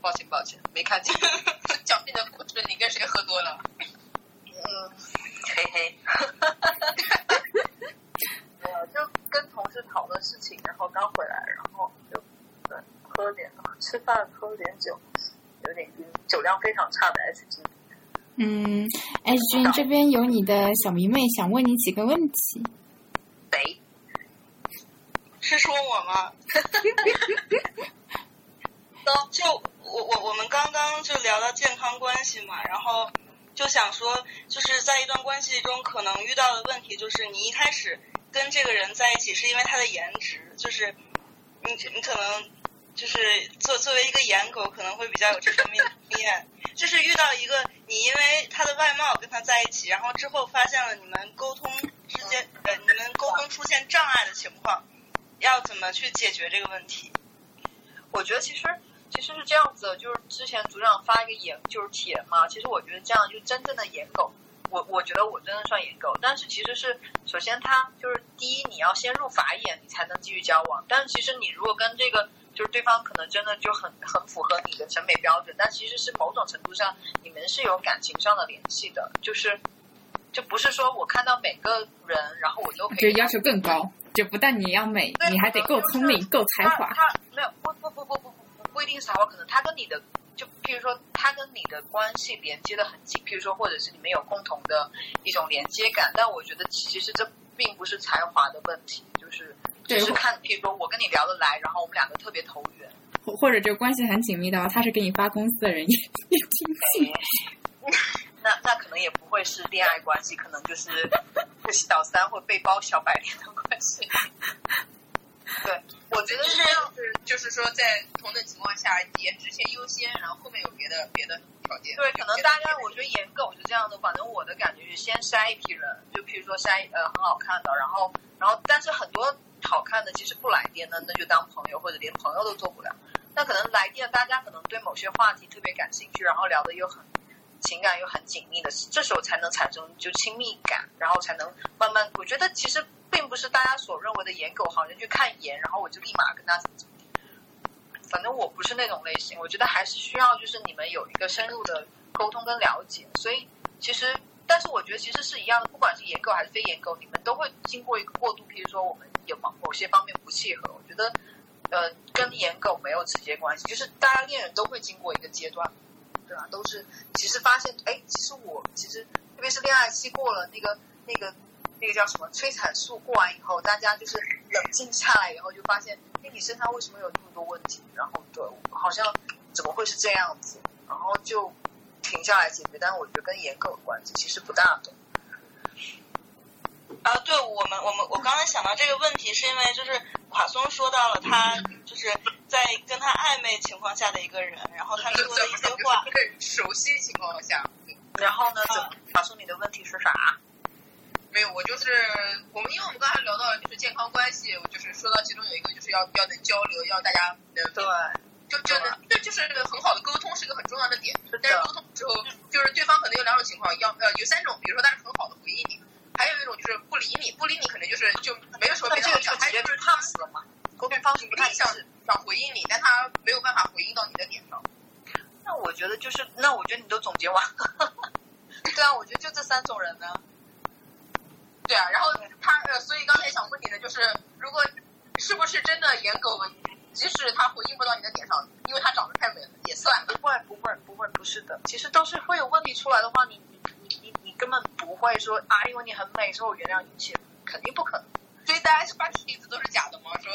抱歉抱歉，没看见。狡辩的故事，你跟谁喝多了？嗯，嘿嘿。没有，就，跟同事讨论事情，然后刚回来，然后就对喝了点吃饭，喝了点酒，有点晕，酒量非常差的 S 君。嗯，S 君这边有你的小迷妹想问你几个问题。谁？是说我吗？就我我我们刚刚就聊到健康关系嘛，然后就想说，就是在一段关系中可能遇到的问题，就是你一开始跟这个人在一起是因为他的颜值，就是你你可能就是作作为一个颜狗可能会比较有这方面经验，就是遇到一个你因为他的外貌跟他在一起，然后之后发现了你们沟通之间呃你们沟通出现障碍的情况，要怎么去解决这个问题？我觉得其实其实是这样子，就是之前组长发一个颜就是帖嘛，其实我觉得这样就真正的颜狗，我我觉得我真的算颜狗，但是其实是首先他就是第一你要先入法眼，你才能继续交往，但是其实你如果跟这个就是对方可能真的就很很符合你的审美标准，但其实是某种程度上你们是有感情上的联系的，就是就不是说我看到每个人，然后我都可以就要求更高，就不但你要美，你还得够聪明、够才华。他他没有不不不不不不不一定是才华，可能他跟你的就譬如说他跟你的关系连接的很紧，譬如说或者是你们有共同的一种连接感，但我觉得其实这并不是才华的问题，就是对只是看譬如说我跟你聊得来，然后我们两个特别投缘。或或者就关系很紧密的话他是给你发工资的人也也挺近。那那可能也不会是恋爱关系，可能就是小三或被包小白脸的关系。对，我觉得是这样，是就是说在同等情况下，颜值先优先，然后后面有别的别的条件。对，可能大家我觉得颜狗是这样的，反正我的感觉是先筛一批人，就譬如说筛呃很好看的，然后然后但是很多好看的其实不来电的，那就当朋友或者连朋友都做不了。那可能来电，大家可能对某些话题特别感兴趣，然后聊的又很情感又很紧密的，这时候才能产生就亲密感，然后才能慢慢。我觉得其实并不是大家所认为的颜狗，好像去看颜，然后我就立马跟他怎么怎么。反正我不是那种类型，我觉得还是需要就是你们有一个深入的沟通跟了解。所以其实，但是我觉得其实是一样的，不管是颜狗还是非颜狗，你们都会经过一个过渡。譬如说我们有某某些方面不契合，我觉得呃跟颜狗没有直接关系，就是大家恋人都会经过一个阶段，对吧？都是其实发现，哎，其实我其实特别是恋爱期过了那个那个。那个叫什么催产素过完以后，大家就是冷静下来以后，就发现，哎，你身上为什么有那么多问题？然后对，好像怎么会是这样子？然后就停下来解决。但是我觉得跟颜狗的关系，其实不大的。啊，对我们，我们我刚才想到这个问题，是因为就是垮松说到了他就是在跟他暧昧情况下的一个人，然后他说的一些话，更熟悉情况下。然后呢？怎么？垮松，你的问题是啥？没有，我就是我们，因为我们刚才聊到就是健康关系，就是说到其中有一个就是要要能交流，要大家能对，就就能这就是很好的沟通是一个很重要的点。但是沟通之后，就是对方可能有两种情况，要呃有三种，比如说他是很好的回应你，还有一种就是不理你，不理你可能就是就没有什么别的好讲，直接就是烫死了嘛。沟通方式不太想想回应你，但他没有办法回应到你的点上。那我觉得就是，那我觉得你都总结完了。对啊，我觉得就这三种人呢。对啊，然后他呃，所以刚才想问你的就是，如果是不是真的颜狗，即使他回应不到你的点上，因为他长得太美了，也算不会不会不会不是的，其实都是会有问题出来的话，你你你你你根本不会说啊，因为你很美，所以我原谅一切，肯定不可能。所以大家发帖子都是假的吗？说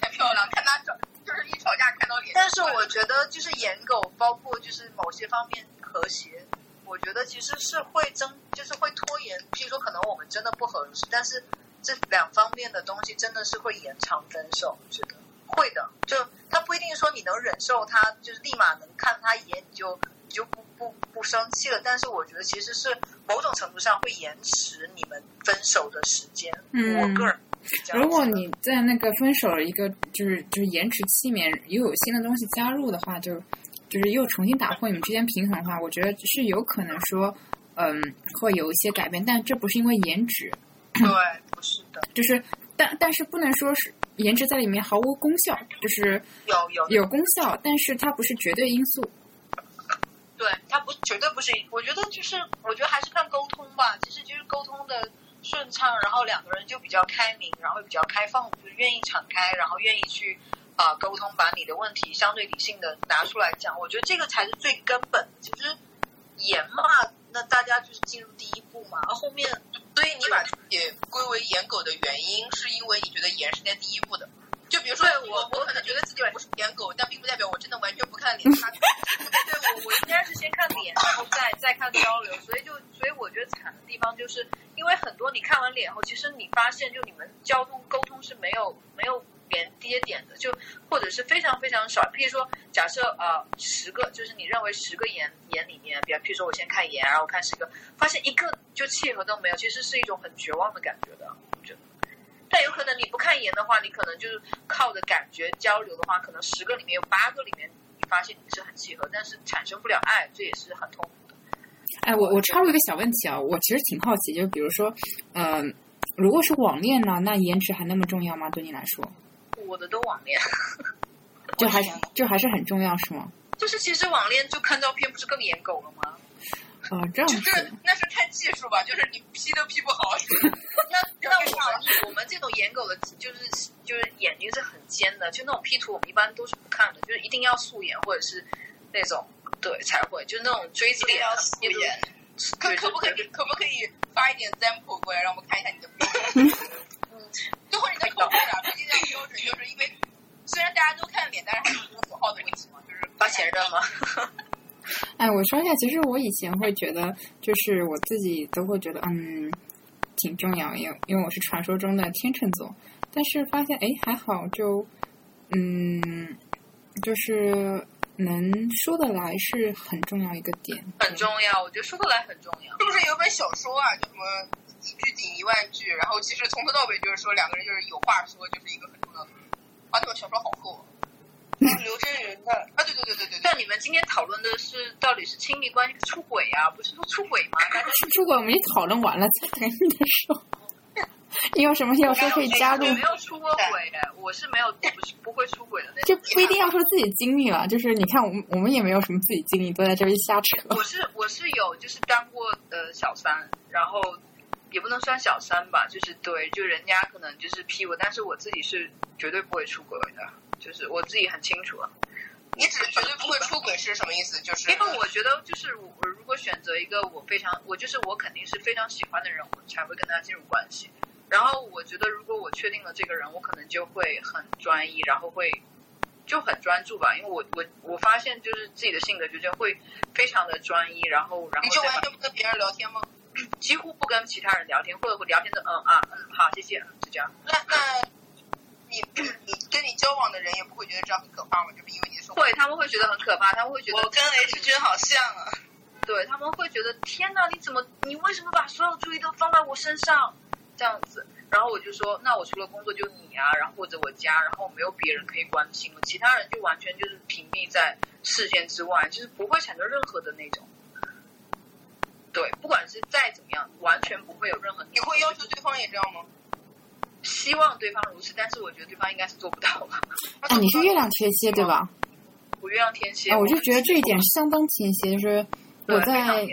太漂亮，看他吵，就是一吵架看到脸。但是我觉得就是颜狗，包括就是某些方面和谐。我觉得其实是会争，就是会拖延。譬如说，可能我们真的不合适，但是这两方面的东西真的是会延长分手。我觉得会的，就他不一定说你能忍受他，就是立马能看他一眼你就你就不不不生气了。但是我觉得其实是某种程度上会延迟你们分手的时间。嗯，我个人如果你在那个分手一个就是就是延迟期里面又有新的东西加入的话，就。就是又重新打破你们之间平衡的话，我觉得是有可能说，嗯，会有一些改变，但这不是因为颜值，对，不是的，就是但但是不能说是颜值在里面毫无功效，就是有有有功效，但是它不是绝对因素。对，他不绝对不是，我觉得就是我觉得还是看沟通吧，其实就是沟通的顺畅，然后两个人就比较开明，然后比较开放，就是愿意敞开，然后愿意去啊、呃沟通，把你的问题相对理性的拿出来讲。我觉得这个才是最根本的。其实严嘛，那大家就是进入第一步嘛，后面所以你把自己归为颜狗的原因，是因为你觉得颜是在第一步的。就比如说我我可能觉得自己不是舔狗，但并不代表我真的完全不看脸。他对我，我应该是先看脸，然后再再看交流，所以就所以我觉得惨的地方就是，因为很多你看完脸后，其实你发现就你们交通沟通是没有没有连接点的，就或者是非常非常少。譬如说，假设呃十个，就是你认为十个眼眼里面，比方譬如说我先看眼，然后我看十个，发现一个就契合都没有，其实是一种很绝望的感觉的。但有可能你不看颜的话，你可能就是靠着感觉交流的话，可能十个里面有八个里面你发现你是很契合，但是产生不了爱，这也是很痛苦的。哎，我我插入一个小问题啊，我其实挺好奇，就比如说，嗯、如果是网恋呢，那颜值还那么重要吗？对你来说，我的都网恋，就还是就还是很重要是吗？就是其实网恋就看照片不是更颜狗了吗？哦，这样就是，那是看技术吧，就是你 P 都 P 不好。那那我们我们这种颜狗的，就是就是眼睛是很尖的，就那种 P 图我们一般都是不看的，就是一定要素颜或者是那种对才会，就是那种锥子脸要素颜，可可不可以可不可以发一点 sample 过来，让我们看一下你的标 准？最后你的口味啊，毕竟这样标准，就是因为虽然大家都看脸，但是还是一个符号的问题嘛，就是发前任吗？哎，我说一下，其实我以前会觉得，就是我自己都会觉得，嗯，挺重要，因为因为我是传说中的天秤座，但是发现，哎，还好就，嗯，就是能说得来是很重要一个点，很重要，我觉得说得来很重要。是不是有本小说啊，叫什么一句顶一万句，然后其实从头到尾就是说两个人就是有话说，就是一个很重要的。啊，那本小说好厚哦刘震云的，啊！对对对对对对，但你们今天讨论的是到底是亲密关系出轨啊，不是说出轨吗？大家出出轨我们已经讨论完了，再等你的说，你有什么要说可以加入我，没有出过轨，我是没有，不是不会出轨的那就种。不一定要说自己经历了，就是你看我们我们也没有什么自己经历，都在这边瞎扯。我是我是有就是当过呃小三，然后也不能算小三吧，就是对，就人家可能就是批我，但是我自己是绝对不会出轨的，就是我自己很清楚啊。你只是绝对不会出轨是什么意思？就是因为我觉得，就是我我如果选择一个我非常，我就是我肯定是非常喜欢的人，我才会跟他进入关系。然后我觉得，如果我确定了这个人，我可能就会很专一，然后会就很专注吧。因为我我我发现，就是自己的性格就是会非常的专一，然后然后你就完全不跟别人聊天吗？几乎不跟其他人聊天，或者我聊天的嗯啊嗯好谢谢，嗯就这样。那那你 你跟你交往的人也不会觉得这样很可怕吗？就是因为你的生活会，他们会觉得很可怕，他们会觉得我跟 H 君好像啊，对他们会觉得天哪，你怎么你为什么把所有注意都放在我身上这样子？然后我就说，那我除了工作就你啊，然后或者我家，然后没有别人可以关心了，其他人就完全就是屏蔽在视线之外，就是不会产生任何的那种。对，不管是再怎么样，完全不会有任何。你会要求对方也这样吗？希望对方如此，但是我觉得对方应该是做不到吧。哎，你是月亮天蝎对吧？我月亮天蝎，啊，我就觉得这一点相当天蝎，就是我在。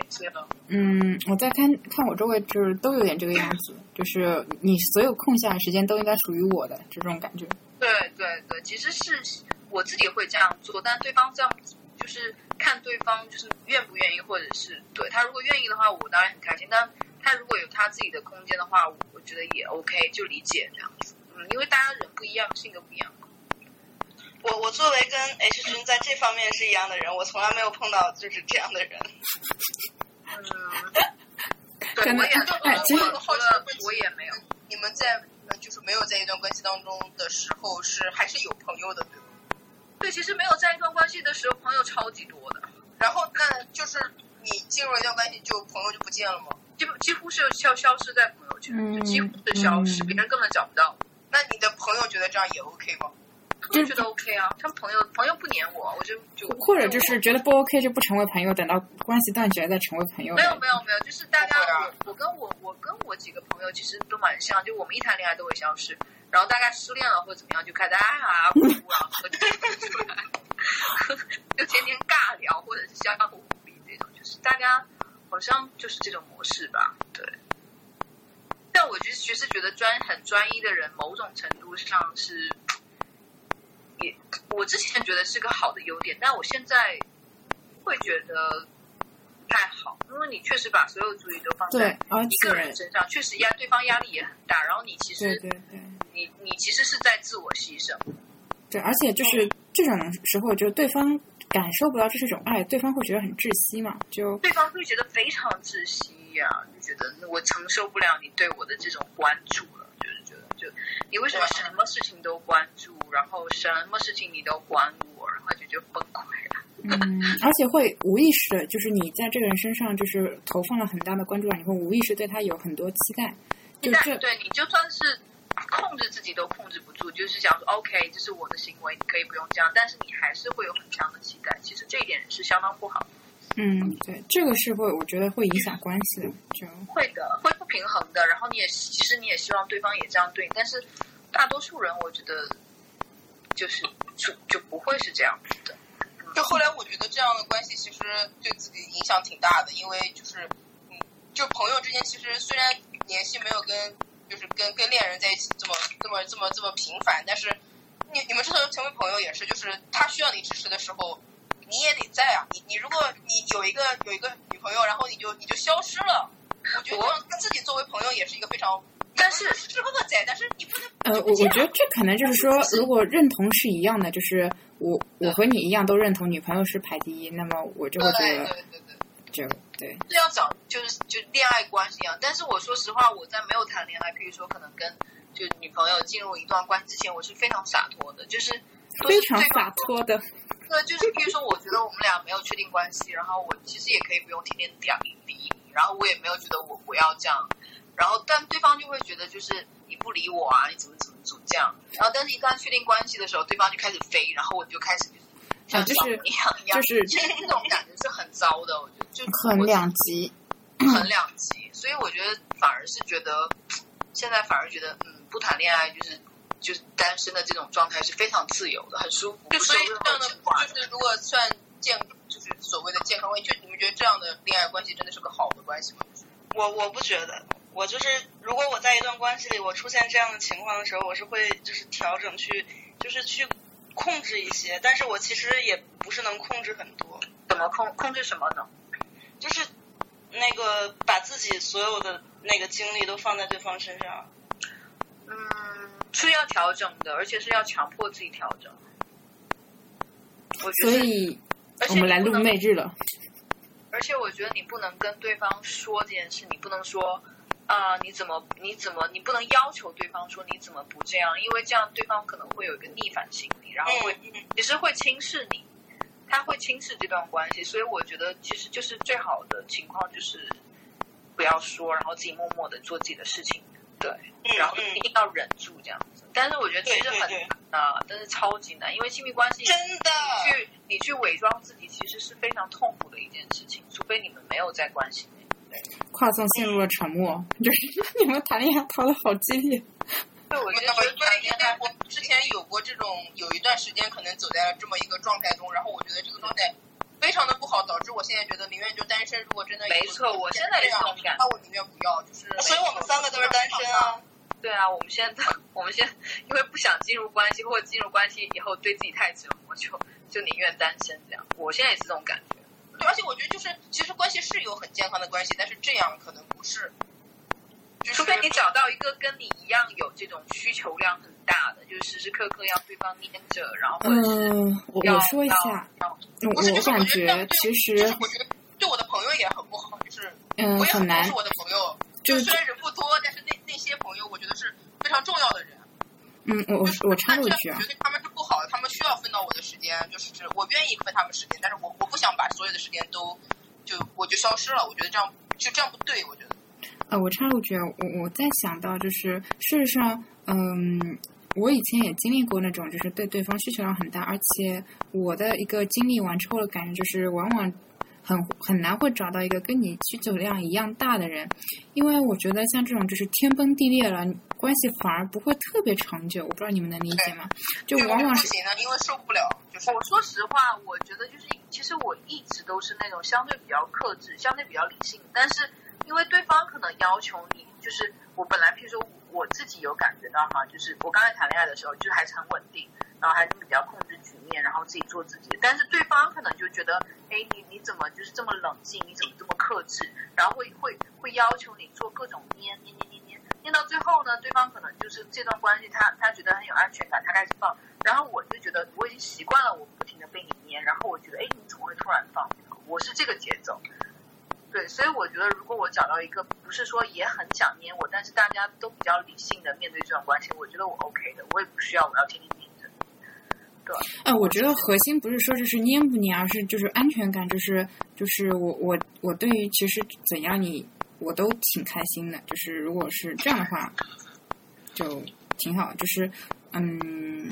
嗯，我在看看我周围，就是都有点这个样子，就是你所有空下的时间都应该属于我的这种感觉。对对对，其实是我自己会这样做，但对方这样就是看对方就是愿不愿意，或者是对他如果愿意的话，我当然很开心；但他如果有他自己的空间的话，我我觉得也 OK，就理解这样子。嗯，因为大家人不一样，性格不一样。我我作为跟 H 君在这方面是一样的人，我从来没有碰到就是这样的人。嗯，对，我也哎其实我有个好奇的问题，我也没有。你们在呃就是没有在一段关系当中的时候，是还是有朋友的，对吗？对，其实没有在一段关系的时候，朋友超级多的，然后那就是你进入了一段关系，就朋友就不见了吗？几乎几乎是消消失在朋友圈，就几乎是消失，嗯别人根本找不到。那你的朋友觉得这样也 OK 吗？就觉得 OK 啊，他们朋友朋友不黏我，我就就或者就是觉得不 OK 就不成为朋友，等到关系断绝再成为朋友。没有没有没有，就是大家我我跟我我跟我几个朋友其实都蛮像，就我们一谈恋爱都会消失，然后大概失恋了或者怎么样就开始啊哭啊，喝酒出来，就天天尬聊或者是相互鼓励这种，就是大家好像就是这种模式吧，对。但我就其实觉得专很专一的人，某种程度上是，也我之前觉得是个好的优点，但我现在会觉得不太好，因为你确实把所有注意都放对在，而一个人身上，确实压对方压力也很大，然后你其实对对对你你其实是在自我牺牲。对，而且就是这种时候，就是对方感受不到这是一种爱，对方会觉得很窒息嘛，就对方会觉得非常窒息呀、就觉得我承受不了你对我的这种关注了，就是觉得就你为什么什么事情都关注，然后什么事情你都管我，然后就就崩溃了。嗯，而且会无意识的，就是你在这个人身上就是投放了很大的关注量，你会无意识对他有很多期待，就这但对你就算是控制自己都控制不住，就是想说 OK，这是我的行为，你可以不用这样，但是你还是会有很强的期待。其实这一点是相当不好，嗯，对，这个是会，我觉得会影响关系的，就会的，会不平衡的。然后你也其实你也希望对方也这样对你，但是大多数人我觉得就是就就不会是这样子的。就后来我觉得这样的关系其实对自己影响挺大的，因为就是，嗯，就朋友之间其实虽然联系没有跟就是跟跟恋人在一起这么这么这么这么频繁，但是你你们之所以成为朋友也是，就是他需要你支持的时候，你也得在啊。你你如果你有一个有一个女朋友，然后你就你就消失了，我觉得跟自己作为朋友也是一个非常，但是是不可在，但是你不能呃，我我觉得这可能就是说，如果认同是一样的，就是我我和你一样都认同女朋友是排第一，那么我就会觉得对对对。就对，这要找就是就恋爱关系一样。但是我说实话，我在没有谈恋爱，譬如说可能跟就女朋友进入一段关系之前，我是非常洒脱的，就是是非常洒脱的，对，就是譬如说，我觉得我们俩没有确定关系，然后我其实也可以不用天天讲理你，然后我也没有觉得我我要这样，然后但对方就会觉得就是你不理我啊，你怎么怎么这样，然后但是一旦确定关系的时候，对方就开始飞，然后我就开始就是像啊就是小鸟一样一样，就是其实这种感觉是很糟的，我觉得就很两极。很两极，所以我觉得反而是觉得现在反而觉得嗯，不谈恋爱就是就是单身的这种状态是非常自由的，很舒服，就所以这样的就是如果算健，就是所谓的健康关系，就你们觉得这样的恋爱关系真的是个好的关系吗？我我不觉得，我就是如果我在一段关系里，我出现这样的情况的时候，我是会就是调整去，就是去控制一些，但是我其实也不是能控制很多，怎么控控制什么呢？就是那个把自己所有的那个精力都放在对方身上。嗯，是要调整的，而且是要强迫自己调整。我觉得，所以而且我们来录你不能内日了。而且我觉得你不能跟对方说这件事，你不能说啊、你怎么你怎么你不能要求对方说你怎么不这样，因为这样对方可能会有一个逆反心理，然后会其实会轻视你，他会轻视这段关系，所以我觉得其实就是最好的情况就是不要说，然后自己默默的做自己的事情，对，嗯然后一嗯，定要忍住这样子。但是我觉得其实很难啊，真是超级难，因为亲密关系真的。你去你去伪装自己，其实是非常痛苦的一件事情，除非你们没有在关系内。跨送陷入了沉默，就是 你们谈恋爱谈的好激烈。对，我我觉得就是谈恋爱，我之前有过这种有一段时间可能走在了这么一个状态中，然后我觉得这个状态非常的不好，导致我现在觉得宁愿就单身。如果真的没错我现在也是这种感觉那我宁愿不要，就是所以我们三个都是单身啊。对啊，我们现在我们现在因为不想进入关系，或者进入关系以后对自己太折磨，就就宁愿单身这样。我现在也是这种感觉。对，而且我觉得就是其实关系是有很健康的关系，但是这样可能不是。就是除非你找到一个跟你一样有这种需求量很大的，就是时时刻刻要对方黏着，然后或者是嗯，我要我说一下，要我不是，就我感是我觉得这样对其实就是我觉得对我的朋友也很不好，就是嗯我也很难重视，我的朋友，就就是虽然人不多，但是那那些朋友我觉得是非常重要的人。嗯，我我我插入一句啊我，觉得他们是不好的，他们需要分到我的时间，就是我愿意分他们时间，但是我我不想把所有的时间都就我就消失了，我觉得这样就这样不对，我觉得。呃，我插入一句啊，我我在想到就是事实上，嗯，我以前也经历过那种就是对对方需求量很大，而且我的一个经历完之后的感觉就是，往往很很难会找到一个跟你需求量一样大的人，因为我觉得像这种就是天崩地裂了，关系反而不会特别长久。我不知道你们能理解吗？就往往是不行的，因为受不了，就是我说实话，我觉得就是，其实我一直都是那种相对比较克制、相对比较理性，但是因为对方可能要求你就是我本来，譬如说我自己有感觉到哈，就是我刚才谈恋爱的时候，就还是很稳定，然后还是比较控制局面，然后自己做自己。但是对方可能就觉得，哎，你你怎么就是这么冷静？你怎么这么克制？然后会会会要求你做各种捏捏捏捏捏，捏到最后呢，对方可能就是这段关系他他觉得很有安全感，他开始放，然后我就觉得我已经习惯了我不停的被你捏，然后我觉得，哎，你怎么会突然放？我是这个节奏。对，所以我觉得，如果我找到一个不是说也很想捏我，但是大家都比较理性的面对这段关系，我觉得我 OK 的，我也不需要我要天天哎，我觉得核心不是说就是黏不黏，而是就是安全感，就是就是我我我对于其实怎样你我都挺开心的，就是如果是这样的话，就挺好。就是嗯，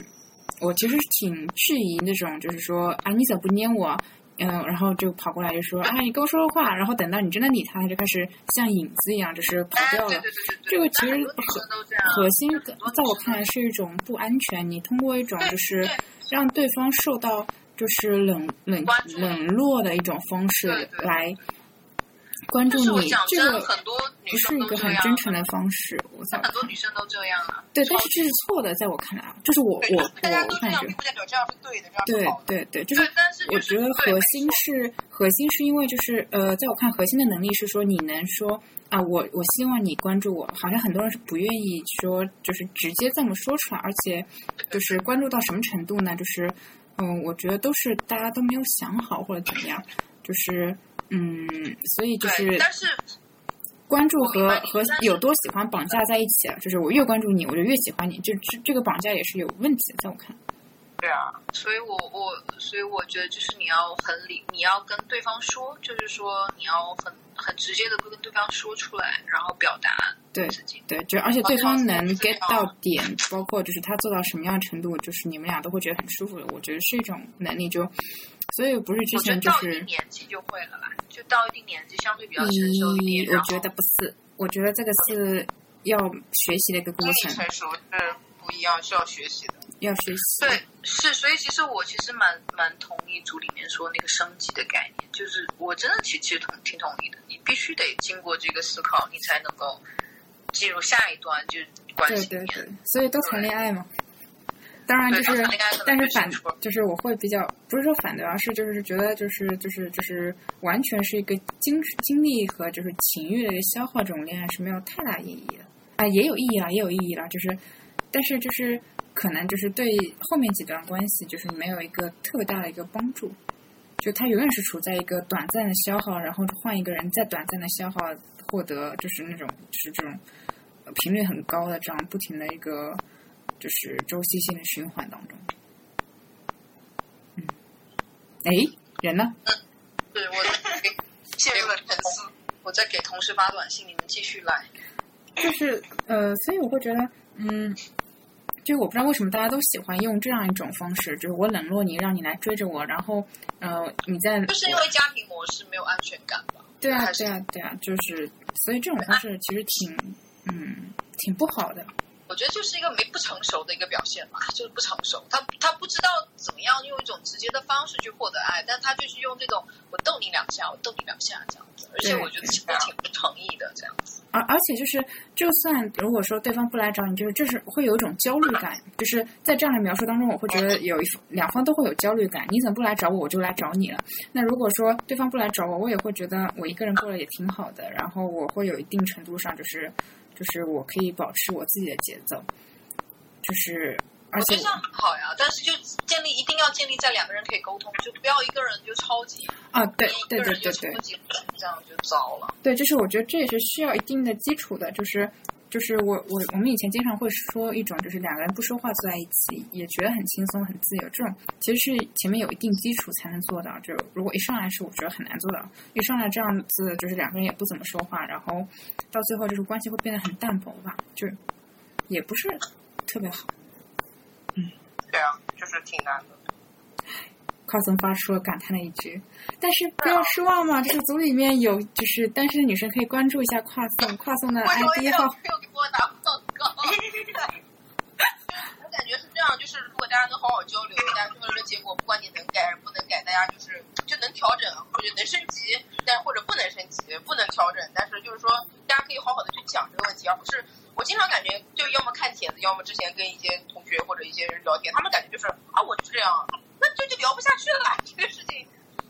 我其实挺质疑那种就是说啊，你怎么不黏我？嗯，然后就跑过来就说啊，你跟我说说话，然后等到你真的理他，他就开始像影子一样，就是跑掉了。对对对对这个其实核。核心在我看来是一种不安全。你通过一种就是对让对方受到就是冷冷冷落的一种方式来关注你，这个很多女不是一个。很真诚的方式。我想很多女生都这样啊。对，但是这是错的，在我看来啊，就是我我我大家都这样，不代表这样是对的，这样对。对对，就是，但是我觉得核心是核心是因为就是呃，在我看核心的能力是说你能说啊，我我希望你关注我，好像很多人是不愿意说就是直接这么说出来，而且就是关注到什么程度呢？就是嗯，我觉得都是大家都没有想好或者怎么样，就是嗯，所以就是，但是关注和和有多喜欢绑架在一起了，就是我越关注你，我就越喜欢你，这这这个绑架也是有问题的，在我看。对啊，所以我我所以我觉得就是你要很理，你要跟对方说，就是说你要很很直接的跟对方说出来，然后表达对自己。对，就而且对哦方能 get 到点，包括就是他做到什么样程度，就是你们俩都会觉得很舒服的。我觉得是一种能力，就所以不是之前就是到一定年纪就会了啦，就到一定年纪相对比较成熟一点。一，我觉得不是，我觉得这个是要学习的一个过程，成熟是不一样，是要学习的。要学习。对，是，所以其实我其实蛮蛮同意组里面说那个升级的概念，就是我真的其其实同挺同意的，你必须得经过这个思考，你才能够进入下一段就是关系里面。对对对，所以都谈恋爱嘛。当然就是但是反就是我会比较不是说反对，而是就是觉得就是就是就是完全是一个精精力和就是情欲的一个消耗，这种恋爱是没有太大意义的。啊，也有意义啦，也有意义啦，就是但是就是可能就是对后面几段关系就是没有一个特别大的一个帮助，就他永远是处在一个短暂的消耗，然后换一个人再短暂的消耗，获得就是那种就是这种呃频率很高的这样不停的一个就是周期性的循环当中。嗯，哎，人呢？对，我在给陷入了沉思。我在给同事发短信，你们继续来。就是呃，所以我会觉得，嗯，就我不知道为什么大家都喜欢用这样一种方式，就是我冷落你，让你来追着我，然后呃，你在就是因为家庭模式没有安全感吧？对啊对啊对啊，就是所以这种方式其实挺嗯挺不好的。我觉得就是一个没不成熟的一个表现吧，就是不成熟。他他不知道怎么样用一种直接的方式去获得爱，但他就是用这种我逗你两下，我逗你两下这样子。而且我觉得其实挺不诚意的这样子。而而且就是，就算如果说对方不来找你，就是这是会有一种焦虑感，就是在这样的描述当中，我会觉得有一两方都会有焦虑感。你怎么不来找我，我就来找你了。那如果说对方不来找我，我也会觉得我一个人过得也挺好的，然后我会有一定程度上就是就是我可以保持我自己的节奏，就是而且我觉得这样很好呀，但是就建立一定要建立在两个人可以沟通，就不要一个人就超级，啊，对对对对对超级这样就糟了。对，就是我觉得这也是需要一定的基础的，就是就是我我我们以前经常会说一种，就是两个人不说话坐在一起，也觉得很轻松很自由，这种其实是前面有一定基础才能做到。就如果一上来是我觉得很难做到，一上来这样子就是两个人也不怎么说话，然后到最后就是关系会变得很淡薄吧，就也不是特别好。嗯对啊，就是挺难的。夸总发出了感叹的一句，但是不要失望嘛，这是组里面有就是单身的女生可以关注一下跨送，跨送的为什么 ID 给我打广告？我感觉是这样，就是如果大家能好好交流，大家最后的结果，不管你能改还是不能改，大家就是就能调整或者能升级，但或者不能升级，不能调整，但是就是说大家可以好好的去讲这个问题，而不是我经常感觉就要么看帖子，要么之前跟一些同学或者一些人聊天，他们感觉就是啊，我就是这样，那就就聊不下去了。这个事情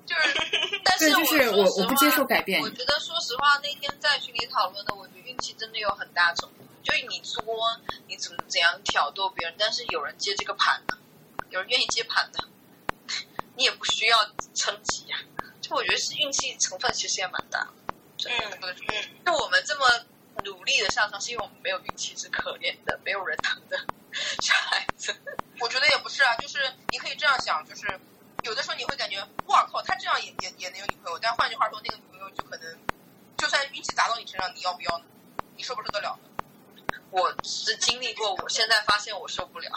就是，但就是我说实我我不接话受改变我。觉得说实话，那天在群里讨论的，我觉得运气真的有很大程度。就是你作，你怎么怎样挑逗别人，但是有人接这个盘的，有人愿意接盘的，你也不需要撑起呀、就我觉得是运气成分，其实也蛮大的。真的，嗯嗯，就我们这么努力的上升，是因为我们没有运气，是可怜的，没有人疼的 小孩子。我觉得也不是啊，就是你可以这样想，就是有的时候你会感觉，哇靠，他这样也也也能有女朋友，但换句话说，那个女朋友就可能，就算运气砸到你身上，你要不要呢？你受不受得了呢？我是经历过，我现在发现我受不了。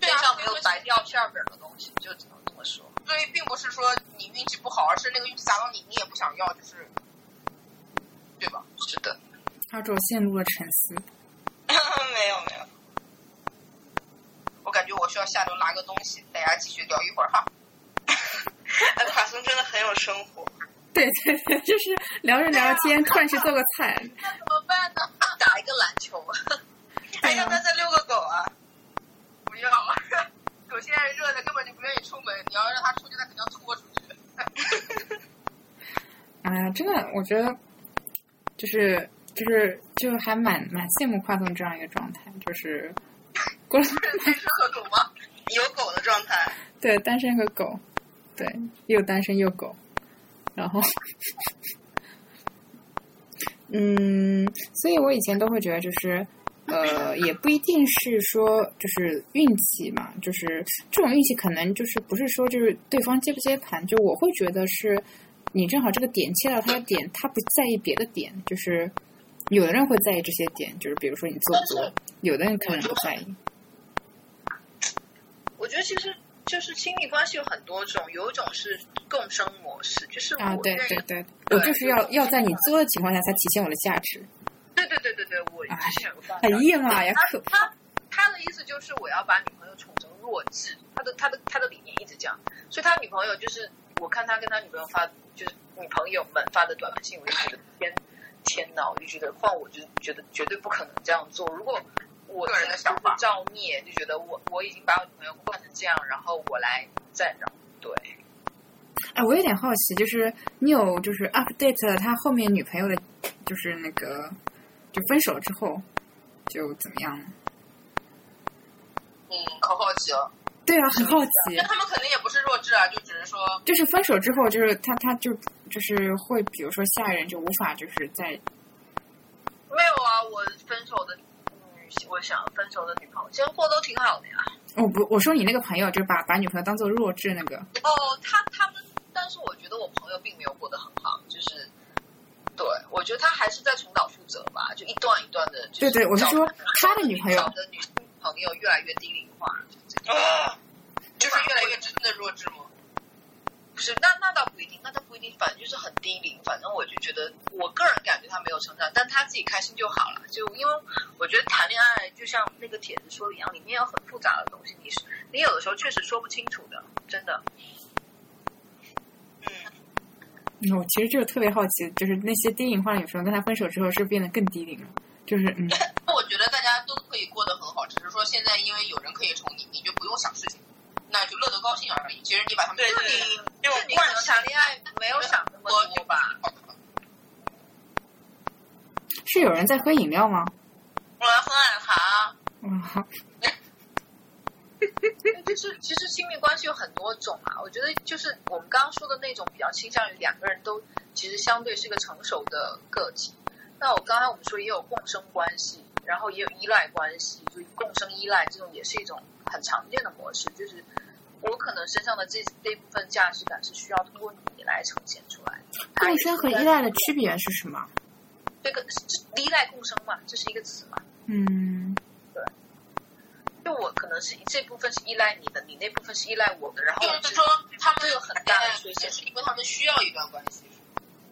对啊，没有白掉馅儿饼的东西，就只能这么说。所以并不是说你运气不好，而是那个运气砸到你，你也不想要，就是，对吧？是的，阿卓陷入了沉思。没 有没有，我感觉我需要下楼拿个东西，大家继续聊一会儿哈。哎，卡松真的很有生活。对对对，就是聊着聊着天，突然去做个菜。那怎么办呢？打一个篮球，哎，要不要再遛个狗啊？不要，狗现在热的根本就不愿意出门，你要让它出去，它肯定要拖出去。哎 呀，真的，我觉得就是就是就还蛮蛮羡慕跨总这样一个状态，就是过单身和狗吗？有狗的状态。对单身和狗，对又单身又狗，然后嗯，所以我以前都会觉得就是。呃，也不一定是说就是运气嘛，就是这种运气可能就是不是说就是对方接不接盘，就我会觉得是你正好这个点切到他的点，他不在意别的点，就是有的人会在意这些点，就是比如说你做不做，有的人可能不在意。我觉得其实就是亲密关系有很多种，有一种是共生模式，就是我啊，对对对，我就是要要在你作的情况下才体现我的价值。对对对对对，我哎之前有放哎呀妈呀，可他他他的意思就是我要把女朋友宠成弱智，他的他的他的理念一直这样，所以他女朋友就是我看他跟他女朋友发，就是女朋友们发的短信，我就觉得天天哪，我就觉得换我就觉得绝对不可能这样做。如果我个人的想法照灭，就觉得我我已经把我女朋友惯成这样，然后我来再让对。哎，我有点好奇，就是你有就是 update 他后面女朋友的，就是那个就分手之后就怎么样呢？嗯，可好奇了。对啊，很好奇那。他们肯定也不是弱智啊，就只是说，就是分手之后，就是他他就就是会，比如说下一任就无法就是在没有啊，我分手的女，我想分手的女朋友，现在过都挺好的呀。我不我说你那个朋友就是把把女朋友当做弱智那个，哦，他他们，但是我觉得我朋友并没有过得很好，就是，对我觉得他还是在重蹈覆辙吧，就一段一段的。对对我是说他的女朋友找的女朋友越来越低龄化，就是越来越真的弱智吗？不是，那那倒不一定，那倒不一定，反正就是很低龄。反正我就觉得，我个人感觉他没有成长，但他自己开心就好了。就因为我觉得谈恋爱就像那个帖子说的一样，里面有很复杂的东西，你是你有的时候确实说不清楚的，真的。嗯，嗯我其实就是特别好奇，就是那些低龄化的女生跟他分手之后是不是变得更低龄了？就是嗯，那 我觉得大家都可以过得很好，只是说现在因为有人可以宠你，你就不用想事情，那就乐得高兴而已。其实你把他们对对就你这种就你可能谈恋爱没有想那么多吧？是有人在喝饮料吗？我要喝奶茶。哇，就是其实亲密关系有很多种啊，我觉得就是我们刚刚说的那种比较倾向于两个人都其实相对是个成熟的个体。那我刚才我们说也有共生关系，然后也有依赖关系，就共生依赖这种也是一种很常见的模式。就是我可能身上的这这部分价值感是需要通过你来呈现出来的。共生和依赖的区别是什么？这个这依赖共生嘛，这是一个词嘛。嗯，对就我可能是这部分是依赖你的，你那部分是依赖我的，然后就是说他们有很大的缺陷是因为他们需要一段关系。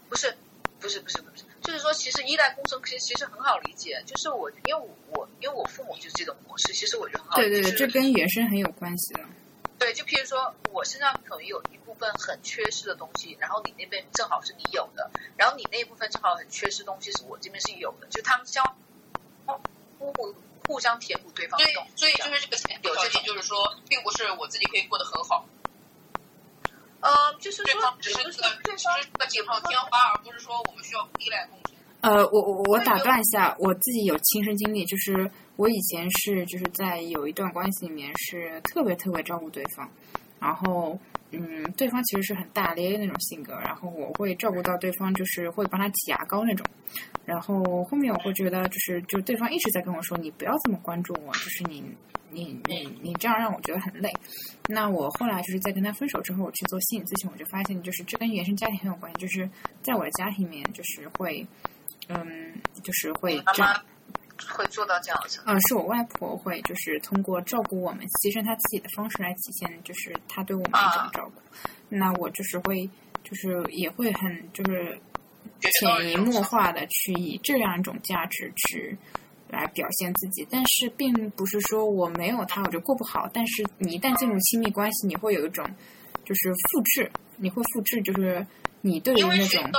不是，不是，不是，不是，就是说，其实依赖共生其实其实很好理解，就是我因为我因为我父母就是这种模式，其实我觉得很好理解。对对对，就是这跟原生很有关系的。对，就譬如说，我身上可能有一部分很缺失的东西，然后你那边正好是你有的，然后你那一部分正好很缺失东西是我这边是有的，就他们相互互相填补对方所以的东西。所以就是这个前提条件，就是说，并不是我自己可以过得很好，呃，就是说对方，只是个只是个锦上添花，而不是说我们需要依赖共生。呃，我我我打断一下，我自己有亲身经历，就是我以前是就是在有一段关系里面是特别特别照顾对方，然后嗯，对方其实是很大咧咧那种性格，然后我会照顾到对方，就是会帮他挤牙膏那种，然后后面我会觉得就是就对方一直在跟我说你不要这么关注我，就是你你你你这样让我觉得很累。那我后来就是在跟他分手之后，我去做心理咨询，我就发现就是这跟原生家庭很有关系，就是在我的家庭里面就是会。嗯，就是会这样，妈会做到这样的程度。呃，是我外婆会，就是通过照顾我们，牺牲她自己的方式来体现，就是她对我们的一种啊照顾。那我就是会，就是也会很，就是潜移默化的去以这样一种价值去来表现自己，但是并不是说我没有他我就过不好。但是你一旦进入亲密关系，你会有一种就是复制，你会复制，就是你对于因为那种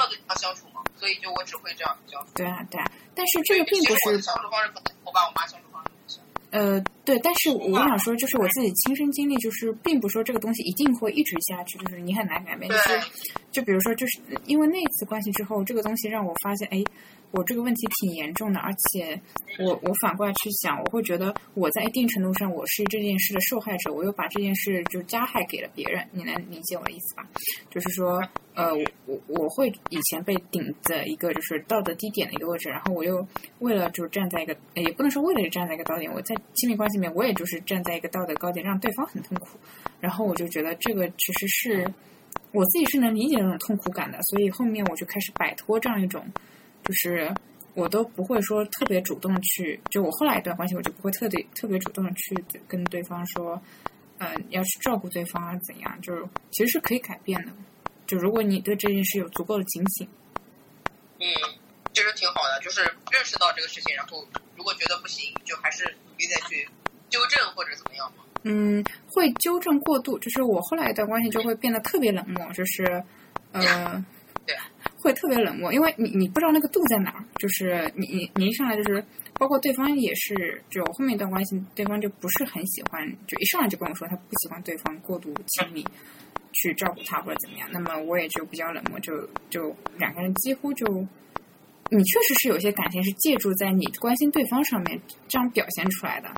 所以就我只会这样比较。对啊对啊。但是这个并不是我的相处方式可能我爸我妈相处方式。呃，对，但是我想说，就是我自己亲身经历，就是并不说这个东西一定会一直下去，就是你很难改变。就是就比如说，就是因为那次关系之后，这个东西让我发现，哎，我这个问题挺严重的，而且我我反过来去想，我会觉得我在一定程度上我是这件事的受害者，我又把这件事就加害给了别人，你能理解我的意思吧？就是说，呃，我我会以前被顶在一个就是道德低点的一个位置，然后我又为了就是站在一个，也不能说为了站在一个高点，我在亲密关系里面，我也就是站在一个道德高点，让对方很痛苦，然后我就觉得这个其实是我自己是能理解那种痛苦感的，所以后面我就开始摆脱这样一种，就是我都不会说特别主动去，就我后来一段关系，我就不会特别特别主动的去跟对方说，呃，要去照顾对方啊怎样，就是其实是可以改变的。就如果你对这件事有足够的警醒，嗯，其实挺好的，就是认识到这个事情，然后如果觉得不行，就还是努力再去纠正或者怎么样嘛。嗯，会纠正过度，就是我后来一段关系就会变得特别冷漠，就是呃，对，会特别冷漠，因为你你不知道那个度在哪儿，就是你你你一上来就是，包括对方也是，就后面一段关系，对方就不是很喜欢，就一上来就跟我说他不喜欢对方过度亲密。去照顾他或者怎么样，那么我也就比较冷漠，就就两个人几乎就，你确实是有些感情是借助在你关心对方上面这样表现出来的，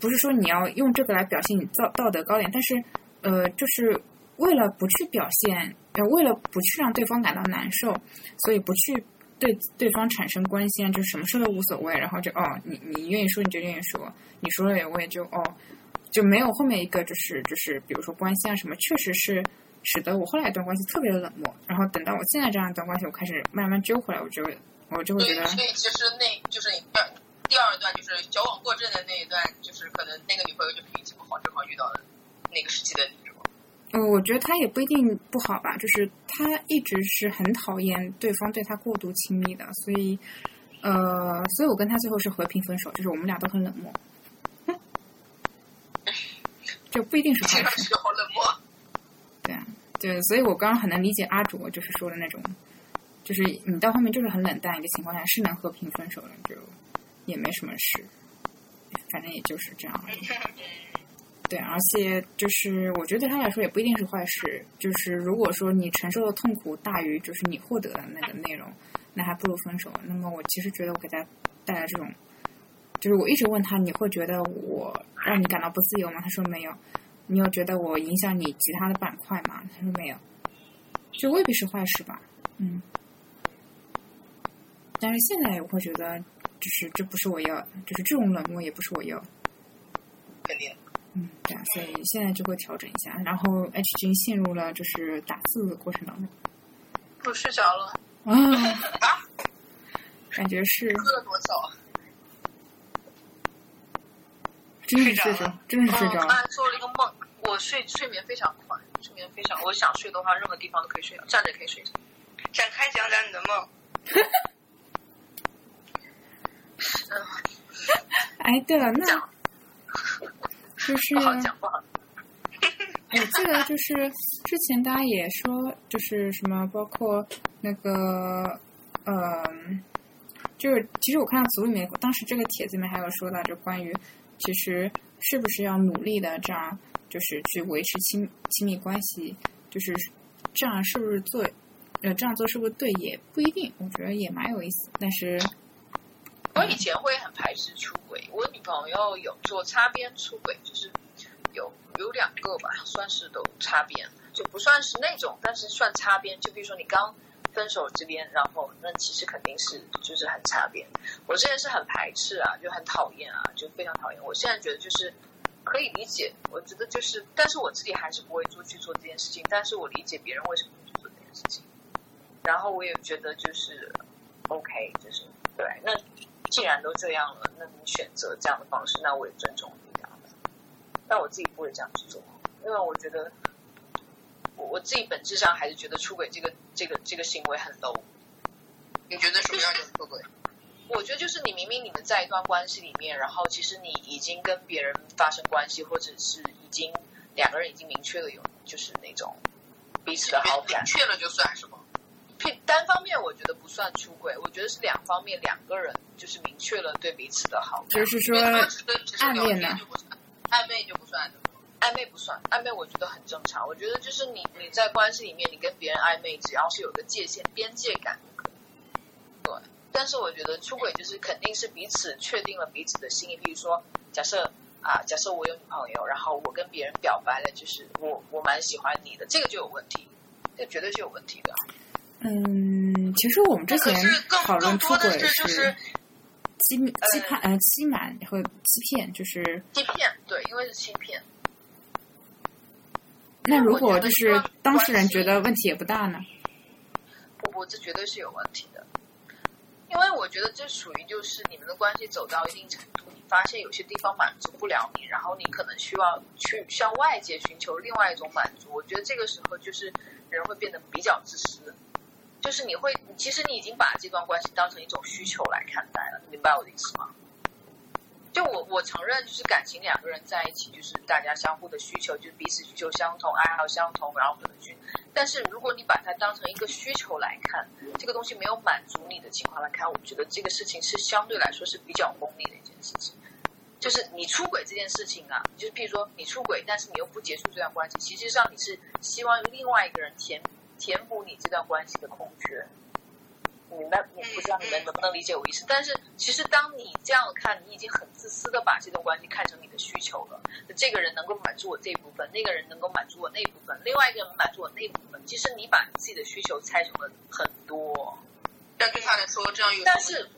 不是说你要用这个来表现你道道德高点，但是呃，就是为了不去表现，呃，为了不去让对方感到难受，所以不去对对方产生关心，就什么事都无所谓，然后就哦，你你愿意说你就愿意说，你说了我也就哦。就没有后面一个就是就是比如说关心啊什么，确实是使得我后来一段关系特别的冷漠。然后等到我现在这样一段关系，我开始慢慢揪回来，我就我就会觉得，所以其实那就是你第二第二段就是矫枉过正的那一段，就是可能那个女朋友就是运气不好，正好遇到了那个时期的你，是吗？呃，我觉得他也不一定不好吧，就是他一直是很讨厌对方对他过度亲密的，所以呃，所以我跟他最后是和平分手，就是我们俩都很冷漠。就不一定是好冷漠。对啊，对，所以我刚刚很能理解阿卓就是说的那种，就是你到后面就是很冷淡一个情况下是能和平分手的，就也没什么事，反正也就是这样而已。对，而且就是我觉得对他来说也不一定是坏事，就是如果说你承受的痛苦大于就是你获得的那个内容，那还不如分手。那么我其实觉得我给他带来这种。就是我一直问他，你会觉得我让你感到不自由吗？他说没有。你有觉得我影响你其他的板块吗？他说没有。这未必是坏事吧？嗯。但是现在我会觉得，就是这不是我要，就是这种冷漠也不是我要。嗯，对啊，所以现在就会调整一下。然后 H 君陷入了就是打字的过程当中。我睡着了。啊。感觉是。喝了多少？真是睡着，真是睡着。刚才做了一个梦，我睡睡眠非常快，睡眠非常，我想睡的话，任何地方都可以睡着，站着也可以睡着。展开讲讲你的梦。嗯。哎，对了，那就是不好讲，不好。我记得就是之前大家也说，就是什么，包括那个，呃，就是其实我看到组里面，当时这个帖子里面还有说到，就关于其实是不是要努力的这样，就是去维持亲亲密关系，就是这样是不是做，呃，这样做是不是对也不一定，我觉得也蛮有意思，但是。我以前会很排斥出轨，我女朋友有做擦边出轨，就是有有两个吧，算是都擦边，就不算是那种，但是算擦边。就比如说你刚分手这边，然后那其实肯定是就是很擦边。我之前是很排斥啊，就很讨厌啊，就非常讨厌。我现在觉得就是可以理解，我觉得就是，但是我自己还是不会做去做这件事情，但是我理解别人为什么会去做这件事情。然后我也觉得就是 OK，就是对那。既然都这样了，那你选择这样的方式，那我也尊重你。但我自己不会这样去做，因为我觉得我我自己本质上还是觉得出轨这个这个这个行为很 low。你觉得什么样叫出轨？我觉得就是你明明你们在一段关系里面，然后其实你已经跟别人发生关系，或者是已经两个人已经明确了有就是那种彼此的好感，明确了就算是吗？单方面我觉得不算出轨，我觉得是两方面两个人就是明确了对彼此的好感。就是说暧昧呢？暧昧就不算，暧昧不算，暧昧我觉得很正常。我觉得就是你你在关系里面，你跟别人暧昧，只要是有个界限边界感，对。但是我觉得出轨就是肯定是彼此确定了彼此的心意。比如说，假设啊，假设我有女朋友，然后我跟别人表白了，就是我我蛮喜欢你的，这个就有问题，这绝对是有问题的。嗯，其实我们之前讨论出轨是欺欺骗呃欺瞒和欺骗，就是欺骗，对，因为是欺骗。那如果就是当事人觉得问题也不大呢？不不，这绝对是有问题的，因为我觉得这属于就是你们的关系走到一定程度，你发现有些地方满足不了你，然后你可能需要去向外界寻求另外一种满足。我觉得这个时候就是人会变得比较自私。就是你会，其实你已经把这段关系当成一种需求来看待了，你明白我的意思吗？就我我承认，就是感情两个人在一起，就是大家相互的需求，就是彼此需求相同，爱好相同，然后可能去。但是如果你把它当成一个需求来看，这个东西没有满足你的情况来看，我觉得这个事情是相对来说是比较功利的一件事情。就是你出轨这件事情啊，就是譬如说你出轨，但是你又不结束这段关系，其实上你是希望另外一个人填。填补你这段关系的空缺，你明白？我不知道你们能不能理解我意思。但是其实当你这样看，你已经很自私的把这段关系看成你的需求了。这个人能够满足我这部分，那个人能够满足我那部分，另外一个人满足我那部分。其实你把自己的需求拆成了很多。但对他来说，这样有但是，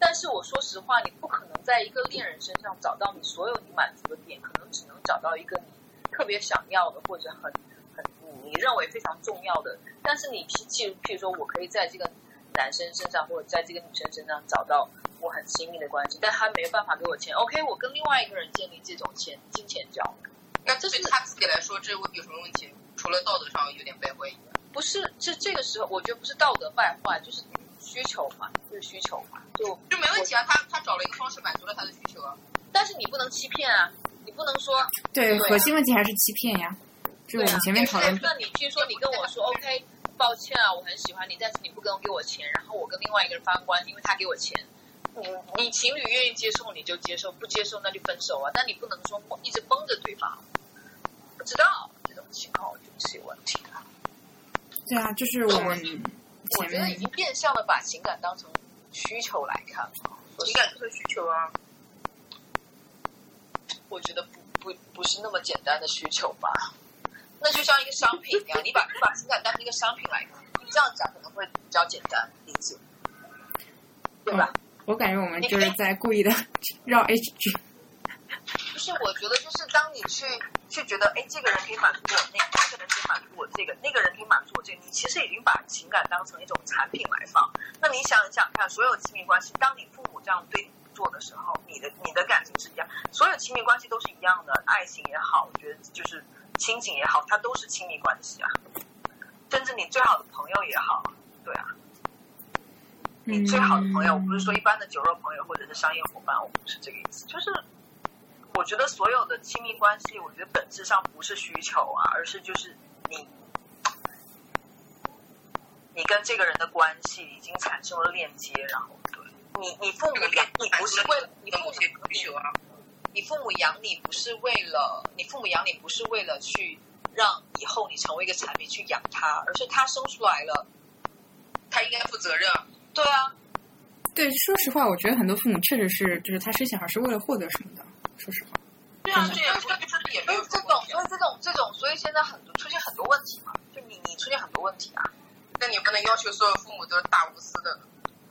但是我说实话，你不可能在一个恋人身上找到你所有你满足的点，可能只能找到一个你特别想要的或者很。你认为非常重要的，但是你譬譬譬如说，我可以在这个男生身上或者在这个女生身上找到我很亲密的关系，但他没办法给我钱。OK，我跟另外一个人建立这种钱金钱交易，那这对他自己来说，这有什么问题？除了道德上有点败坏以外，不是，这这个时候我觉得不是道德败坏，就是需求嘛，就是需求嘛，就就没问题啊。他他找了一个方式满足了他的需求啊，但是你不能欺骗啊，你不能说对，核心问题还是欺骗呀。就我们前面讨论，那你据说你跟我说 OK，抱歉啊，我很喜欢你，但是你不跟给我钱，然后我跟另外一个人发生关系，因为他给我钱，你你情侣愿意接受你就接受，不接受那就分手啊。但你不能说一直绷着对方，不知道这种情况我觉得是有问题的。对啊，就是我们我觉得已经变相的把情感当成需求来看了，情感就是需求啊。我觉得不不不是那么简单的需求吧。那就像一个商品一样，你把你把情感当成一个商品来看，你这样讲可能会比较简单理解，对吧？我感觉我们就是在故意的 绕 H G。就是，我觉得就是当你去去觉得，哎，这个人可以满足我那个，这个人可以满足我这个，那个人可以满足我这个，你其实已经把情感当成一种产品来放。那你想想看，所有亲密关系，当你父母这样对你做的时候，你的你的感情是一样，所有亲密关系都是一样的，爱情也好，我觉得就是。亲情也好，它都是亲密关系啊。甚至你最好的朋友也好，对啊。你最好的朋友，我不是说一般的酒肉朋友或者是商业伙伴，我不是这个意思。就是我觉得所有的亲密关系，我觉得本质上不是需求啊，而是就是你，你跟这个人的关系已经产生了链接，然后对你，你父母养你不是为了你父母某些需求啊，你父母养你不是为了你父母养你不是为了去让以后你成为一个产品去养他，而是他生出来了，他应该负责任。对啊，对，说实话，我觉得很多父母确实是，就是他生小孩是为了获得什么的。说实话，对啊，真的这也没有所以这种，所以这种这种，所以现在很多出现很多问题嘛，就你你出现很多问题啊，那你不能要求所有父母都是大无私的。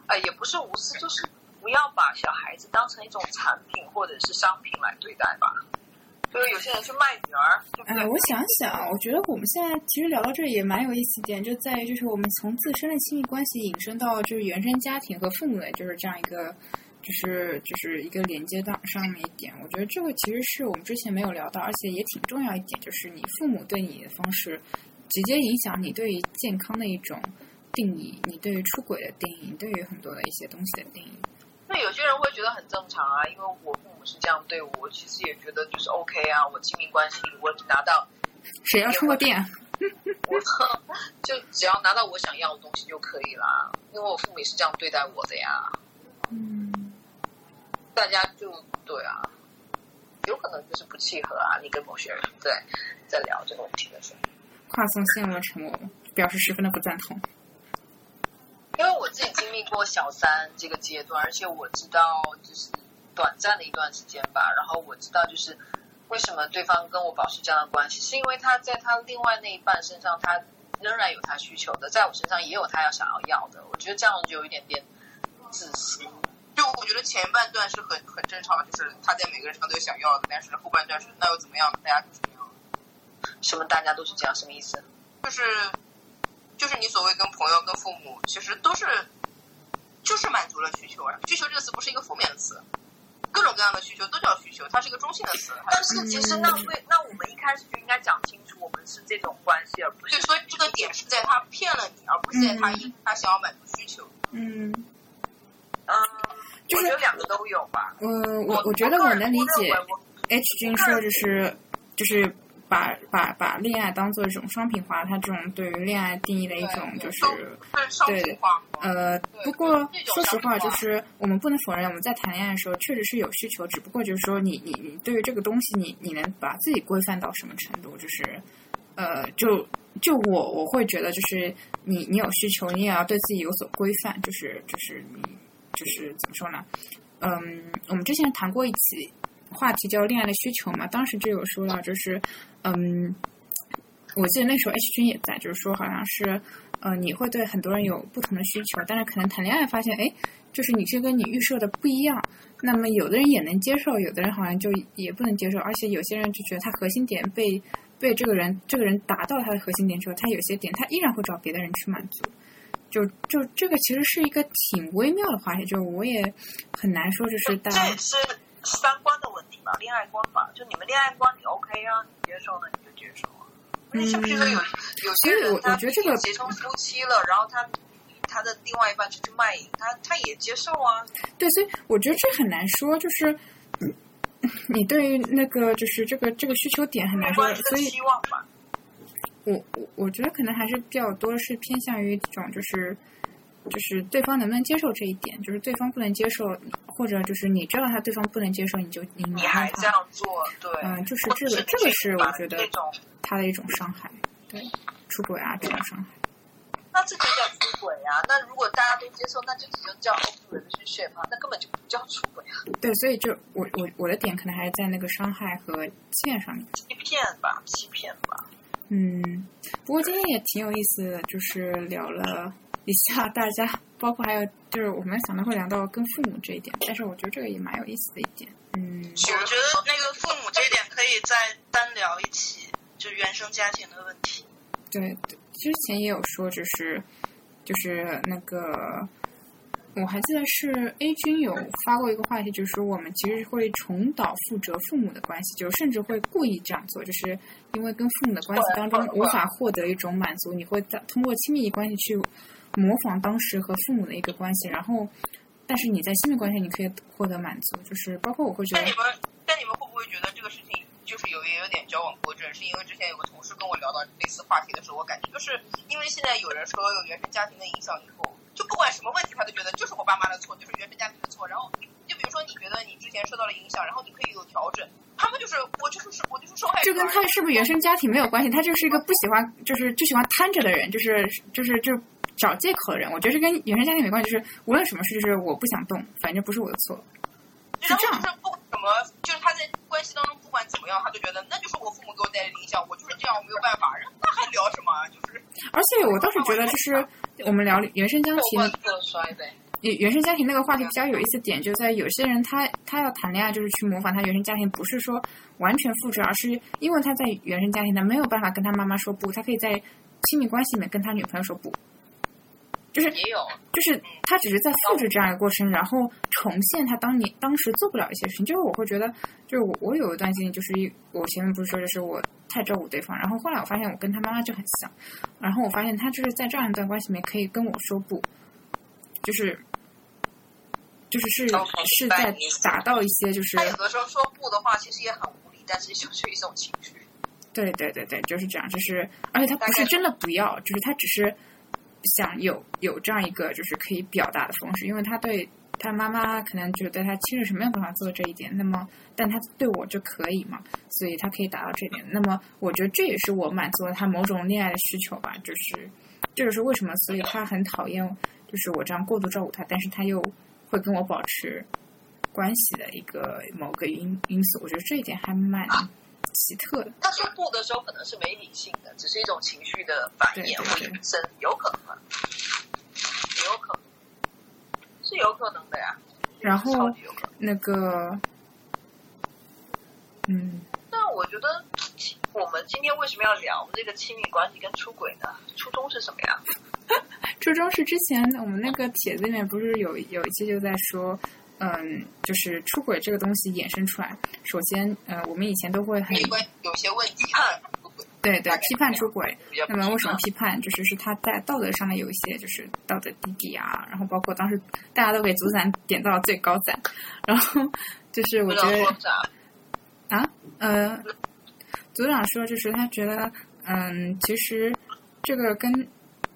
呃，也不是无私，就是不要把小孩子当成一种产品或者是商品来对待吧。就是有些人去卖女儿，哎，我想想，我觉得我们现在其实聊到这也蛮有意思一点，就在于就是我们从自身的亲密关系引申到就是原生家庭和父母的就是这样一个，就是就是一个连接到上面一点。我觉得这个其实是我们之前没有聊到，而且也挺重要一点，就是你父母对你的方式，直接影响你对于健康的一种定义，你对于出轨的定义，你对于很多的一些东西的定义。那有些人会觉得很正常啊，因为我父母是这样对我，我其实也觉得就是 OK 啊。我亲密关系我只拿到 谁要充过电？我就只要拿到我想要的东西就可以啦，因为我父母也是这样对待我的呀。嗯，大家就对啊，有可能就是不契合啊。你跟某些人在在聊这个问题的时候，跨送陷入了沉默，表示十分的不赞同。因为我自己经历过小三这个阶段，而且我知道就是短暂的一段时间吧，然后我知道就是为什么对方跟我保持这样的关系，是因为他在他另外那一半身上，他仍然有他需求的，在我身上也有他要想要要的。我觉得这样就有一点点自私。就我觉得前半段是很很正常，就是他在每个人身上都有想要的，但是后半段是那又怎么样？大家就是这样，什么大家都是这样，什么意思？就是就是你所谓跟朋友、跟父母，其实都是就是满足了需求啊。需求这个词不是一个负面的词，各种各样的需求都叫需求，它是一个中性的词。但是其实那为那我们一开始就应该讲清楚，我们是这种关系，而不是对，所以这个点是在他骗了你，而不是在他因他想要满足需求。嗯，嗯，就是我觉得两个都有吧。嗯我我觉得我能理解 H 君说就是就是把把把恋爱当做一种商品化，他这种对于恋爱定义的一种就是是商品化吗？呃，不过说实话，就是我们不能否认，我们在谈恋爱的时候确实是有需求，只不过就是说你你你对于这个东西，你你能把自己规范到什么程度？就是呃，就就我我会觉得，就是你你有需求，你也要对自己有所规范，就是就是你就是怎么说呢？嗯，我们之前谈过一期话题叫恋爱的需求嘛，当时就有说到，就是嗯，我记得那时候 H 君也在，就是说好像是呃，你会对很多人有不同的需求，但是可能谈恋爱发现，哎，就是你这跟你预设的不一样。那么有的人也能接受，有的人好像就也不能接受，而且有些人就觉得他核心点被被这个人这个人达到他的核心点之后，他有些点他依然会找别的人去满足。就就这个其实是一个挺微妙的话题，就我也很难说，就是大家这也是三观的问题吧，恋爱观吧。就你们恋爱观，你 OK 啊，你接受的你就接受啊。嗯像比如说有有些我人他我觉得这个结成夫妻了，然后他他的另外一半出去卖淫，他他也接受啊。对，所以我觉得这很难说，就是嗯 你对于那个就是这个这个需求点很难说所以希望吧。我我我觉得可能还是比较多是偏向于一种就是就是对方能不能接受这一点，就是对方不能接受，或者就是你知道他对方不能接受，你就你你还这样做，对，嗯就是这个者这个是我觉得他的一种伤害，对出轨啊这种伤害。那这就叫出轨啊。那如果大家都接受，那就只能叫 open relationship 啊，那根本就不叫出轨啊，对，所以就我我我的点可能还是在那个伤害和欺骗上面。欺骗吧，欺骗吧。嗯，不过今天也挺有意思的，就是聊了一下大家，包括还有就是我们想到会聊到跟父母这一点，但是我觉得这个也蛮有意思的一点。嗯，我觉得那个父母这一点可以再单聊一期，就原生家庭的问题。对，对之前也有说，就是就是那个，我还记得是 A 君有发过一个话题，就是说我们其实会重蹈覆辙父母的关系，就甚至会故意这样做，就是因为跟父母的关系当中无法获得一种满足，你会在通过亲密关系去模仿当时和父母的一个关系，然后但是你在新的关系你可以获得满足，就是包括我会觉得但你们但你们会不会觉得这个事情就是有也有点矫枉过正，是因为之前有个同事跟我聊到类似话题的时候，我感觉就是因为现在有人说有原生家庭的影响以后，就不管什么问题，他都觉得就是我爸妈的错，就是原生家庭的错。然后就比如说你觉得你之前受到了影响，然后你可以有调整，他们就是我就是我就是受害者。这跟他是不是原生家庭没有关系，他就是一个不喜欢就是就喜欢摊着的人，就是就是就是找借口的人。我觉得这跟原生家庭没关系，就是无论什么事，就是我不想动，反正不是我的错。然后就是不管什么，就是他在关系当中不管怎么样，他就觉得那就是我父母给我带来的影响，我就是这样，我没有办法。那还聊什么？就是而且我倒是觉得，就是我们聊原生家庭。破摔呗。原生家庭那个话题比较有意思点，就在有些人他他要谈恋爱，就是去模仿他原生家庭，不是说完全复制，而是因为他在原生家庭他没有办法跟他妈妈说不，他可以在亲密关系里面跟他女朋友说不，就是也有，就是他只是在复制这样一个过程，然后重现他当年当时做不了一些事情。就是我会觉得，就是我我有一段经历，就是我前面不是说，就是我太照顾对方，然后后来我发现我跟他妈妈就很像，然后我发现他就是在这样一段关系里面可以跟我说不，就是。就是是是在达到一些，就是他有的时候说不的话，其实也很无理，但是就是一种情绪。对对对对，就是这样，就是而且他不是真的不要，就是他只是想有有这样一个就是可以表达的方式，因为他对他妈妈可能觉得他亲人是没有办法做这一点，那么但他对我就可以嘛，所以他可以达到这点。那么我觉得这也是我满足了他某种恋爱的需求吧，就是这就是为什么，所以他很讨厌就是我这样过度照顾他，但是他又。会跟我保持关系的一个某个因因素，我觉得这一点还蛮奇特的。他说不的时候可能是没理性的，只是一种情绪的反应或者生，有可能，也有可能，是有可能的呀。然后那个，嗯，那我觉得我们今天为什么要聊这个亲密关系跟出轨呢？初衷是什么呀？初衷是之前我们那个帖子里面不是有有一期就在说，嗯，就是出轨这个东西衍生出来。首先，呃，我们以前都会很有些问题，对对，批判出轨。那么为什么批判？就是是他在道德上面有一些就是道德低底啊，然后包括当时大家都给组长点到了最高赞，然后就是我觉得啊，呃，组长说就是他觉得，嗯，其实这个跟。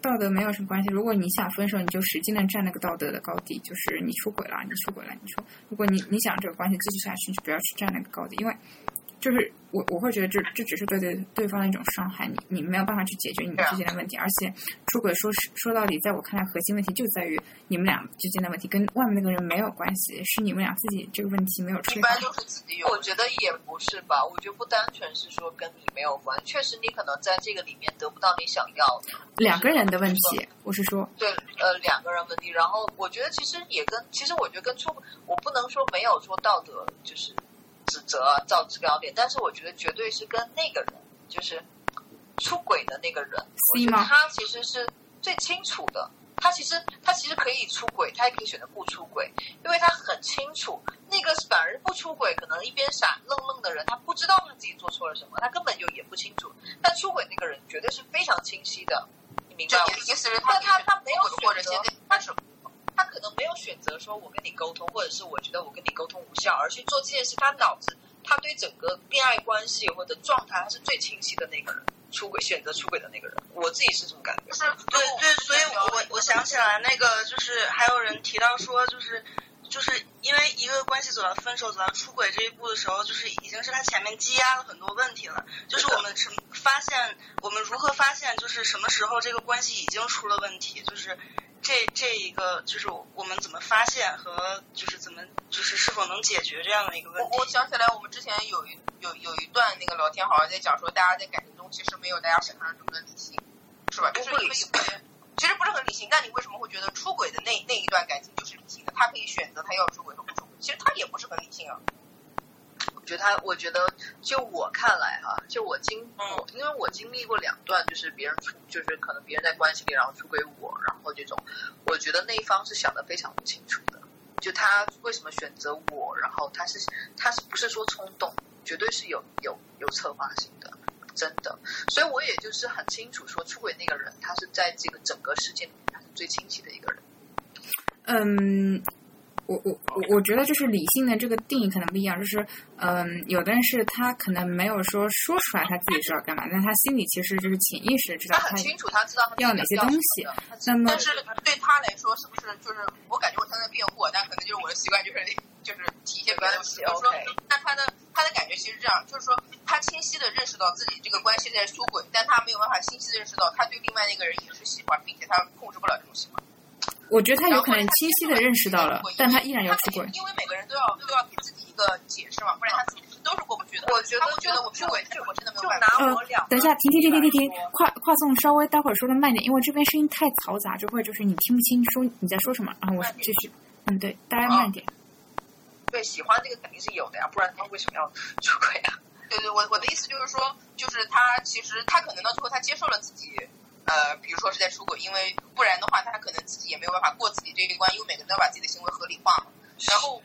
道德没有什么关系。如果你想分手，你就使劲的站那个道德的高地，就是你出轨了，你出轨了，你说，如果你你想这个关系继续下去，就不要去站那个高地，因为。就是我我会觉得这这只是对对对方的一种伤害，你你没有办法去解决你们之间的问题，而且出轨说说到底，在我看来，核心问题就在于你们俩之间的问题，跟外面那个人没有关系，是你们俩自己这个问题没有处理好。一般都是自己有。我觉得也不是吧，我觉得不单纯是说跟你没有关，确实你可能在这个里面得不到你想要的。两个人的问题，我是说。对，呃，两个人问题，然后我觉得其实也跟，其实我觉得跟出，我不能说没有说道德，就是。指责造制高点，但是我觉得绝对是跟那个人，就是出轨的那个人，我觉得他其实是最清楚的。他其实他其实可以出轨，他也可以选择不出轨，因为他很清楚，那个反而不出轨，可能一边傻愣愣的人，他不知道他自己做错了什么，他根本就也不清楚。但出轨那个人绝对是非常清晰的，你明白？意思是他他他没有选择，他是。他可能没有选择说，我跟你沟通，或者是我觉得我跟你沟通无效，而去做这件事。他脑子，他对整个恋爱关系或者状态，他是最清晰的那个人，出轨选择出轨的那个人。我自己是这么感觉。对对，所以我我想起来那个，就是还有人提到说，就是就是因为一个关系走到分手、走到出轨这一步的时候，就是已经是他前面积压了很多问题了。就是我们什么发现，我们如何发现，就是什么时候这个关系已经出了问题，就是。这这一个就是我们怎么发现和就是怎么就是是否能解决这样的一个问题。我我想起来，我们之前有一有有一段那个聊天，好像在讲说，大家在感情中其实没有大家想象中的理性，是吧？就是理性，其实不是很理性。那你为什么会觉得出轨的那那一段感情就是理性的？他可以选择他要出轨和不出轨，其实他也不是很理性啊。我觉得他，我觉得就我看来哈，就我经，嗯，因为我经历过两段，就是别人出，就是可能别人在关系里然后出轨我，然后这种，我觉得那一方是想的非常不清楚的，就他为什么选择我，然后他是他是不是说冲动，绝对是有有有策划性的，真的，所以我也就是很清楚说出轨那个人，他是在这个整个事件里面他是最清晰的一个人，嗯。我我我我觉得就是理性的这个定义可能不一样，就是嗯，有的人是他可能没有说说出来他自己知道干嘛，但他心里其实就是潜意识知道他他很清楚，他知道他要哪些东西但是对他来说，是不是就是我感觉我现在辩护，但可能就是我的习惯，就是就是提一些别的东西。比如说那他的他的感觉其实这样，就是说他清晰的认识到自己这个关系在出轨，但他没有办法清晰的认识到他对另外那个人也是喜欢，并且他控制不了这种喜欢。我觉得他有可能清晰的认识到了，但他依然要出轨。因为每个人都要都要给自己一个解释嘛，不然他自己都是过不去的。我觉得觉得我出轨，这我真的没有就办法。拿我两个等一下，停停停停停停，跨跨送稍微待会儿说的慢点，因为这边声音太嘈杂，就会就是你听不清说你在说什么，然后我继续，嗯，对，大家慢点。对喜欢这个肯定是有的呀，不然他为什么要出轨啊？对对，我我的意思就是说，就是他其实他可能到最后他接受了自己，呃，比如说是在出轨，因为不然的话他可能自己也没有办法过自己这一关，因为每个人都要把自己的行为合理化嘛，然后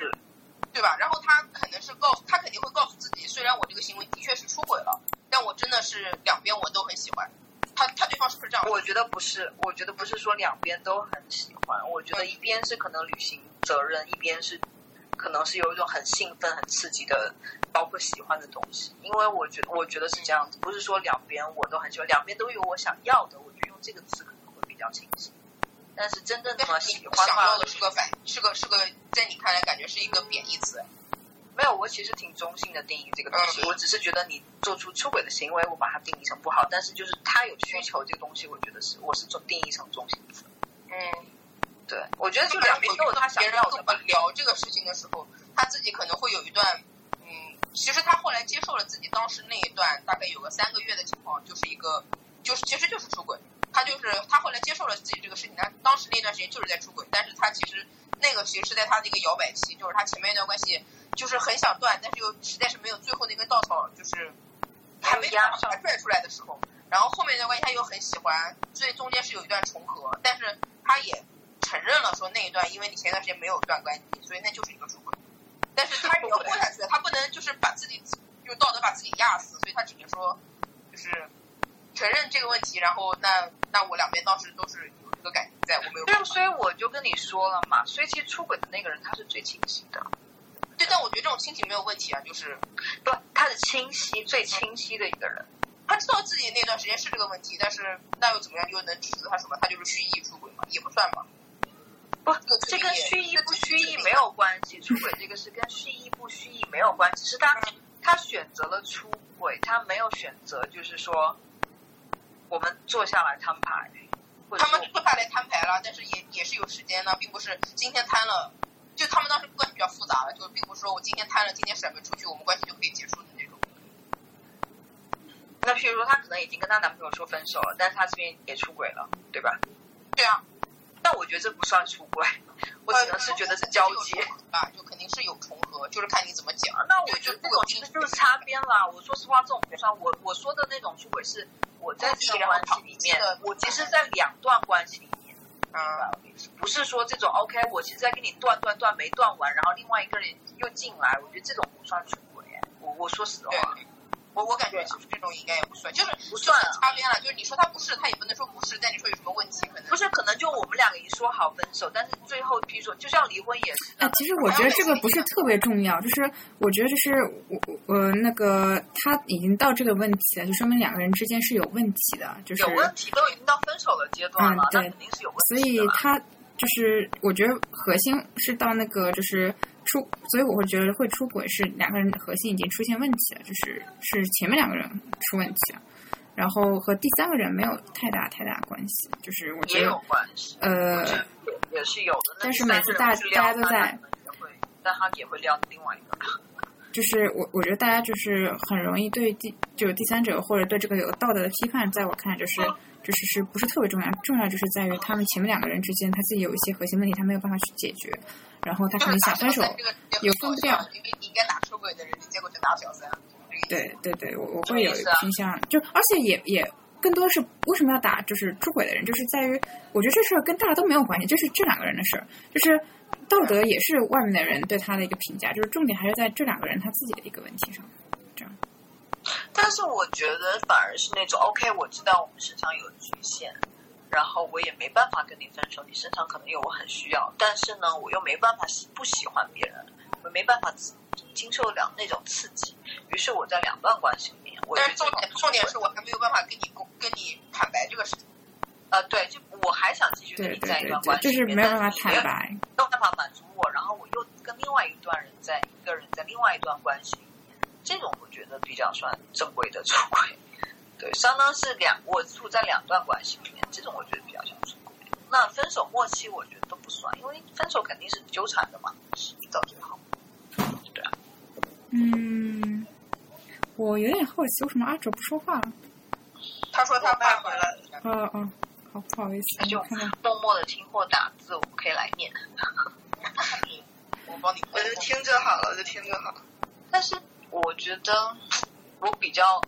对吧？然后他可能是告诉他肯定会告诉自己，虽然我这个行为的确是出轨了，但我真的是两边我都很喜欢。他他对方是不是这样？我觉得不是，我觉得不是说两边都很喜欢，我觉得一边是可能履行责任，一边是可能是有一种很兴奋、很刺激的，包括喜欢的东西。因为我觉得，我觉得是这样子，不是说两边我都很喜欢，两边都有我想要的，这个词可能会比较清晰。但是真正的喜欢的话想要，的是个反，是个是个，在你看来感觉是一个贬义词。没有，我其实挺中性的定义这个东西，嗯我只是觉得你做出出轨的行为，我把它定义成不好，但是就是他有需求这个东西，我觉得是我是做定义成中性词。嗯，对，我觉得就两边都有他想要的吧。聊这个事情的时候，他自己可能会有一段，嗯，其实他后来接受了自己当时那一段大概有个三个月的情况，就是一个，就是其实就是出轨。他就是他后来接受了自己这个事情，他当时那段时间就是在出轨，但是他其实那个其实是在他的一个摇摆期，就是他前面一段关系就是很想断，但是又实在是没有最后那根稻草，就是还没把它拽出来的时候，然后后面一段关系他又很喜欢，所以中间是有一段重合，但是他也承认了说那一段因为你前段时间没有断关系，所以那就是一个出轨，但是他也要过下去，他不能就是把自己就道德把自己压死，所以他只能说就是承认这个问题，然后那那我两边当时都是有这个感情在，我没有办对，所以我就跟你说了嘛，所以其实出轨的那个人他是最清晰的，对，但我觉得这种清醒没有问题啊，就是不，他是清晰最清晰的一个人。他知道自己那段时间是这个问题，但是那又怎么样？又能指责他什么？他就是蓄意出轨嘛，也不算嘛。不这个，这跟蓄意不蓄意没有关系，出轨这个是跟蓄意不蓄意没有关系，是他他选择了出轨，他没有选择就是说我们坐下来摊牌，他们坐下来摊牌了，但是也也是有时间的，并不是今天摊了，就他们当时关系比较复杂了，就并不是说我今天摊了，今天甩门出去，我们关系就可以结束的那种。那譬如说她可能已经跟她男朋友说分手了，但是她这边也出轨了，对吧？对啊，但我觉得这不算出轨，我只能是觉得是交接。吧，就肯定是有重合，就是看你怎么讲。那我觉得这种其实就是擦边啦。我说实话，这种不算。我我说的那种出轨是我在这个关系里面，我其实，在两段关系里面，嗯，不是说这种 OK，我其实在跟你断断断没断完，然后另外一个人又进来，我觉得这种不算出轨。我我说实对话，，我我感觉其实这种应该也不算，就是不算擦边了，就是你说他不是，他也不能说不是，但你说有什么问题，可能不是可能就我们两个已经说好分手，但是最后比如说就像离婚也是，哎，其实我觉得这个不是特别重要，就是我觉得就是我我呃那个他已经到这个问题了，就说明两个人之间是有问题的，就是有问题，都已经到分手的阶段了嗯，对那肯定是有问题所以。他就是我觉得核心是到那个就是出，所以我会觉得会出轨是两个人的核心已经出现问题了，就是是前面两个人出问题了，然后和第三个人没有太大太大关系，就是我也有觉得关系，呃也也是有的。但是每次大大家都在但他也会撩另外一个。就是我我觉得大家就是很容易对第就是第三者或者对这个有道德的批判，在我看来就是就是是不是特别重要，重要就是在于他们前面两个人之间他自己有一些核心问题，他没有办法去解决，然后他可能想分手，这个有分不掉，因为你应该打出轨的人，你结果就打小三，对对对，我我会有什么意思啊？倾向，就而且也也更多是为什么要打就是出轨的人，就是在于我觉得这事儿跟大家都没有关系，这是这两个人的事儿，就是道德也是外面的人对他的一个评价，就是重点还是在这两个人他自己的一个问题上。这样但是我觉得反而是那种 OK，我知道我们身上有局限，然后我也没办法跟你分手，你身上可能有我很需要，但是呢，我又没办法喜不喜欢别人，我没办法经受了那种刺激，于是我在两段关系里面，我但是重觉得点重点是我还没有办法跟你公跟你坦白这个事情。呃，对，就我还想继续跟你在一段关系里面，就是没有办法坦白。没有办法满足我，然后我又跟另外一段人在一个人在另外一段关系里面，这种我觉得比较算正规的出轨。对，相当是两我处在两段关系里面，这种我觉得比较像出轨。那分手末期我觉得都不算，因为分手肯定是纠缠的嘛，到最后。对啊，嗯，我有点好奇，为什么阿哲不说话了？他说他爸回来了。哦哦，好不好意思，那就默默的听或打字，我们可以来念。我帮你我就听就好了，我就听就好了。但是我觉得我比较，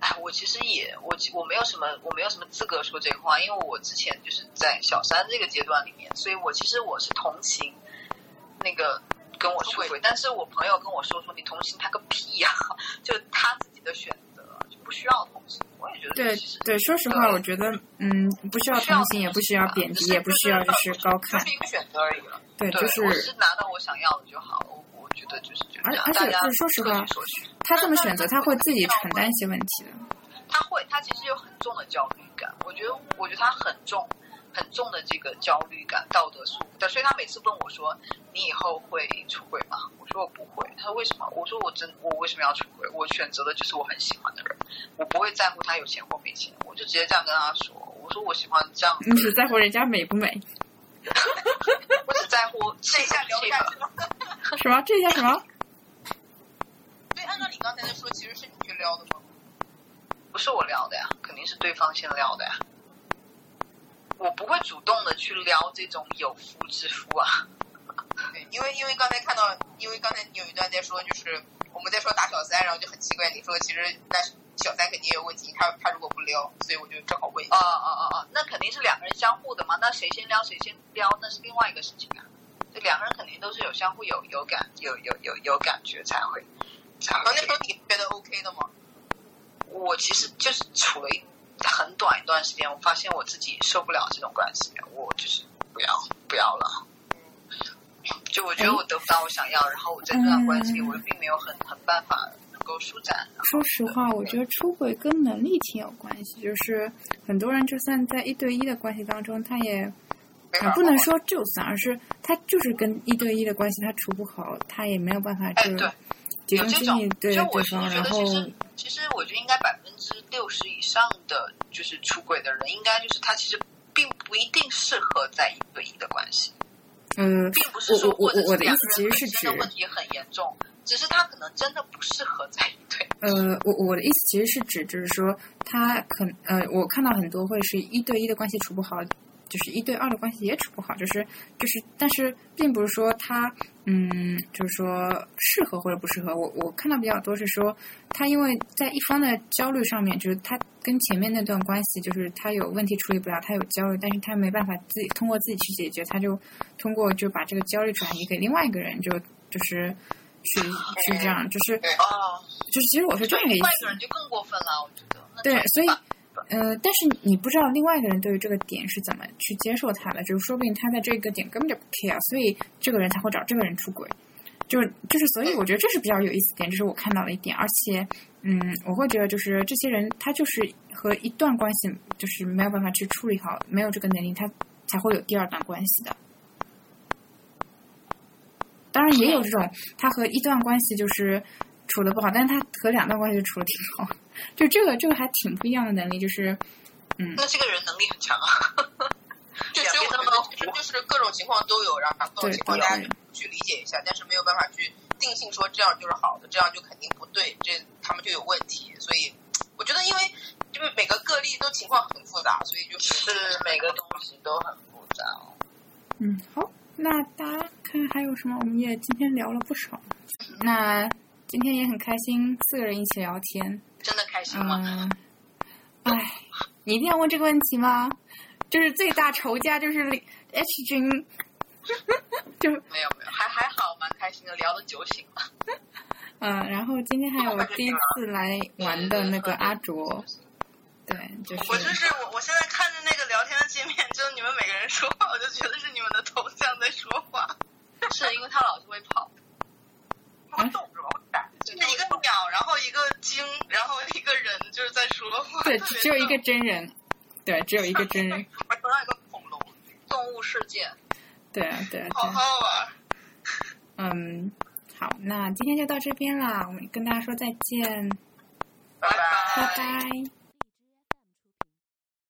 哎，我其实也我我没有什么我没有什么资格说这个话，因为我之前就是在小三这个阶段里面，所以我其实我是同情那个跟我出轨，但是我朋友跟我说说你同情他个屁呀、就他自己的选择，就不需要同情。我也觉得对对，说实话，我觉得嗯，不需要同情，也不需要贬低，也不需要就是高看就，是一个选择而已了。对，就是我是拿到我想要的就好了。我我觉得就是这样，而而且就是说实话。他这么选择，他会自己承担一些问题的。他会，他其实有很重的焦虑感。我觉得，我觉得他很重、很重的这个焦虑感、道德束缚。所以他每次问我说：“你以后会出轨吗？”我说：“我不会。”他说：“为什么？”我说：“我真，我为什么要出轨？我选择的就是我很喜欢的人，我不会在乎他有钱或没钱。”我就直接这样跟他说：“我说我喜欢这样你只在乎人家美不美？我只在乎这一下聊不下去了。什么？这叫什么？所以按照你刚才的说，其实是你去撩的吗？不是我撩的呀，肯定是对方先撩的呀。我不会主动的去撩这种有夫之妇啊。对，因为因为刚才看到，因为刚才你有一段在说，就是我们在说打小三，然后就很奇怪，你说其实那小三肯定也有问题，他他如果不撩，所以我就正好问一啊下。啊啊啊！那肯定是两个人相互的嘛，那谁先撩谁先撩，那是另外一个事情啊。这两个人肯定都是有相互有有感有有有有感觉才会才会然后那时候你觉得 OK 的吗？我其实就是处了一很短一段时间，我发现我自己受不了这种关系，我就是不要不要了。就我觉得我得不到我想要，然后我在这段关系里，我并没有很很办法能够舒展。说实话，我觉得出轨跟能力挺有关系。就是很多人就算在一对一的关系当中，他也不能说就算，而是他就是跟一对一的关系他处不好，他也没有办法对集有这种中精力，对就我对方，是觉得然后其实其实我觉得应该百分之六十以上的就是出轨的人，应该就是他其实并不一定适合在一对一的关系，嗯，并不是说我我或者我我的意两个人思其实是指问题很严重，只是他可能真的不适合在一对。呃，我我的意思其实是指，就是说他可呃，我看到很多会是一对一的关系处不好，就是一对二的关系也处不好，就是就是，但是并不是说他嗯，就是说适合或者不适合。我我看到比较多是说他因为在一方的焦虑上面，就是他跟前面那段关系，就是他有问题处理不了，他有焦虑，但是他没办法自己通过自己去解决，他就通过就把这个焦虑转移给另外一个人，就就是去去这样，就是哦，就是其实我是这样的意思另外一个。人就更过分了，我觉得。对，所以办呃，但是你不知道另外一个人对于这个点是怎么去接受他的，就是说不定他在这个点根本就不 care，所以这个人才会找这个人出轨。就是就是，所以我觉得这是比较有意思点，这是我看到的一点。而且，嗯，我会觉得就是这些人他就是和一段关系就是没有办法去处理好，没有这个能力，他才会有第二段关系的。当然也有这种他和一段关系就是处的不好，但是他和两段关系就处的挺好。就这个这个还挺不一样的能力，就是嗯，那这个人能力很强啊。就所以我觉得其实就是各种情况都有，然后各种情况大家去理解一下，但是没有办法去定性说这样就是好的，这样就肯定不对，这他们就有问题。所以我觉得，因为就是每个个例都情况很复杂，所以就是是每个东西都很复杂哦。嗯，好，那大家看还有什么？我们也今天聊了不少，那今天也很开心，四个人一起聊天。真的开心吗？嗯，哎，你一定要问这个问题吗？就是最大仇家就是 H 君，就没有没有，还还好，蛮开心的，聊的酒醒了。嗯，然后今天还有我第一次来玩的那个阿卓，对，就是我就是我，我现在看着那个聊天天的界面，就你们每个人说话，我就觉得是你们的头像在说话。是因为他老是会跑，他会动是吧？一个鸟，然后一个鲸，然后一个人就是在说话。对，只有一个真人，对，只有一个真人，我得到一个恐龙。动物世界。对啊，对啊，好对啊。好玩。嗯，好，那今天就到这边啦，我们跟大家说再见，拜拜拜拜。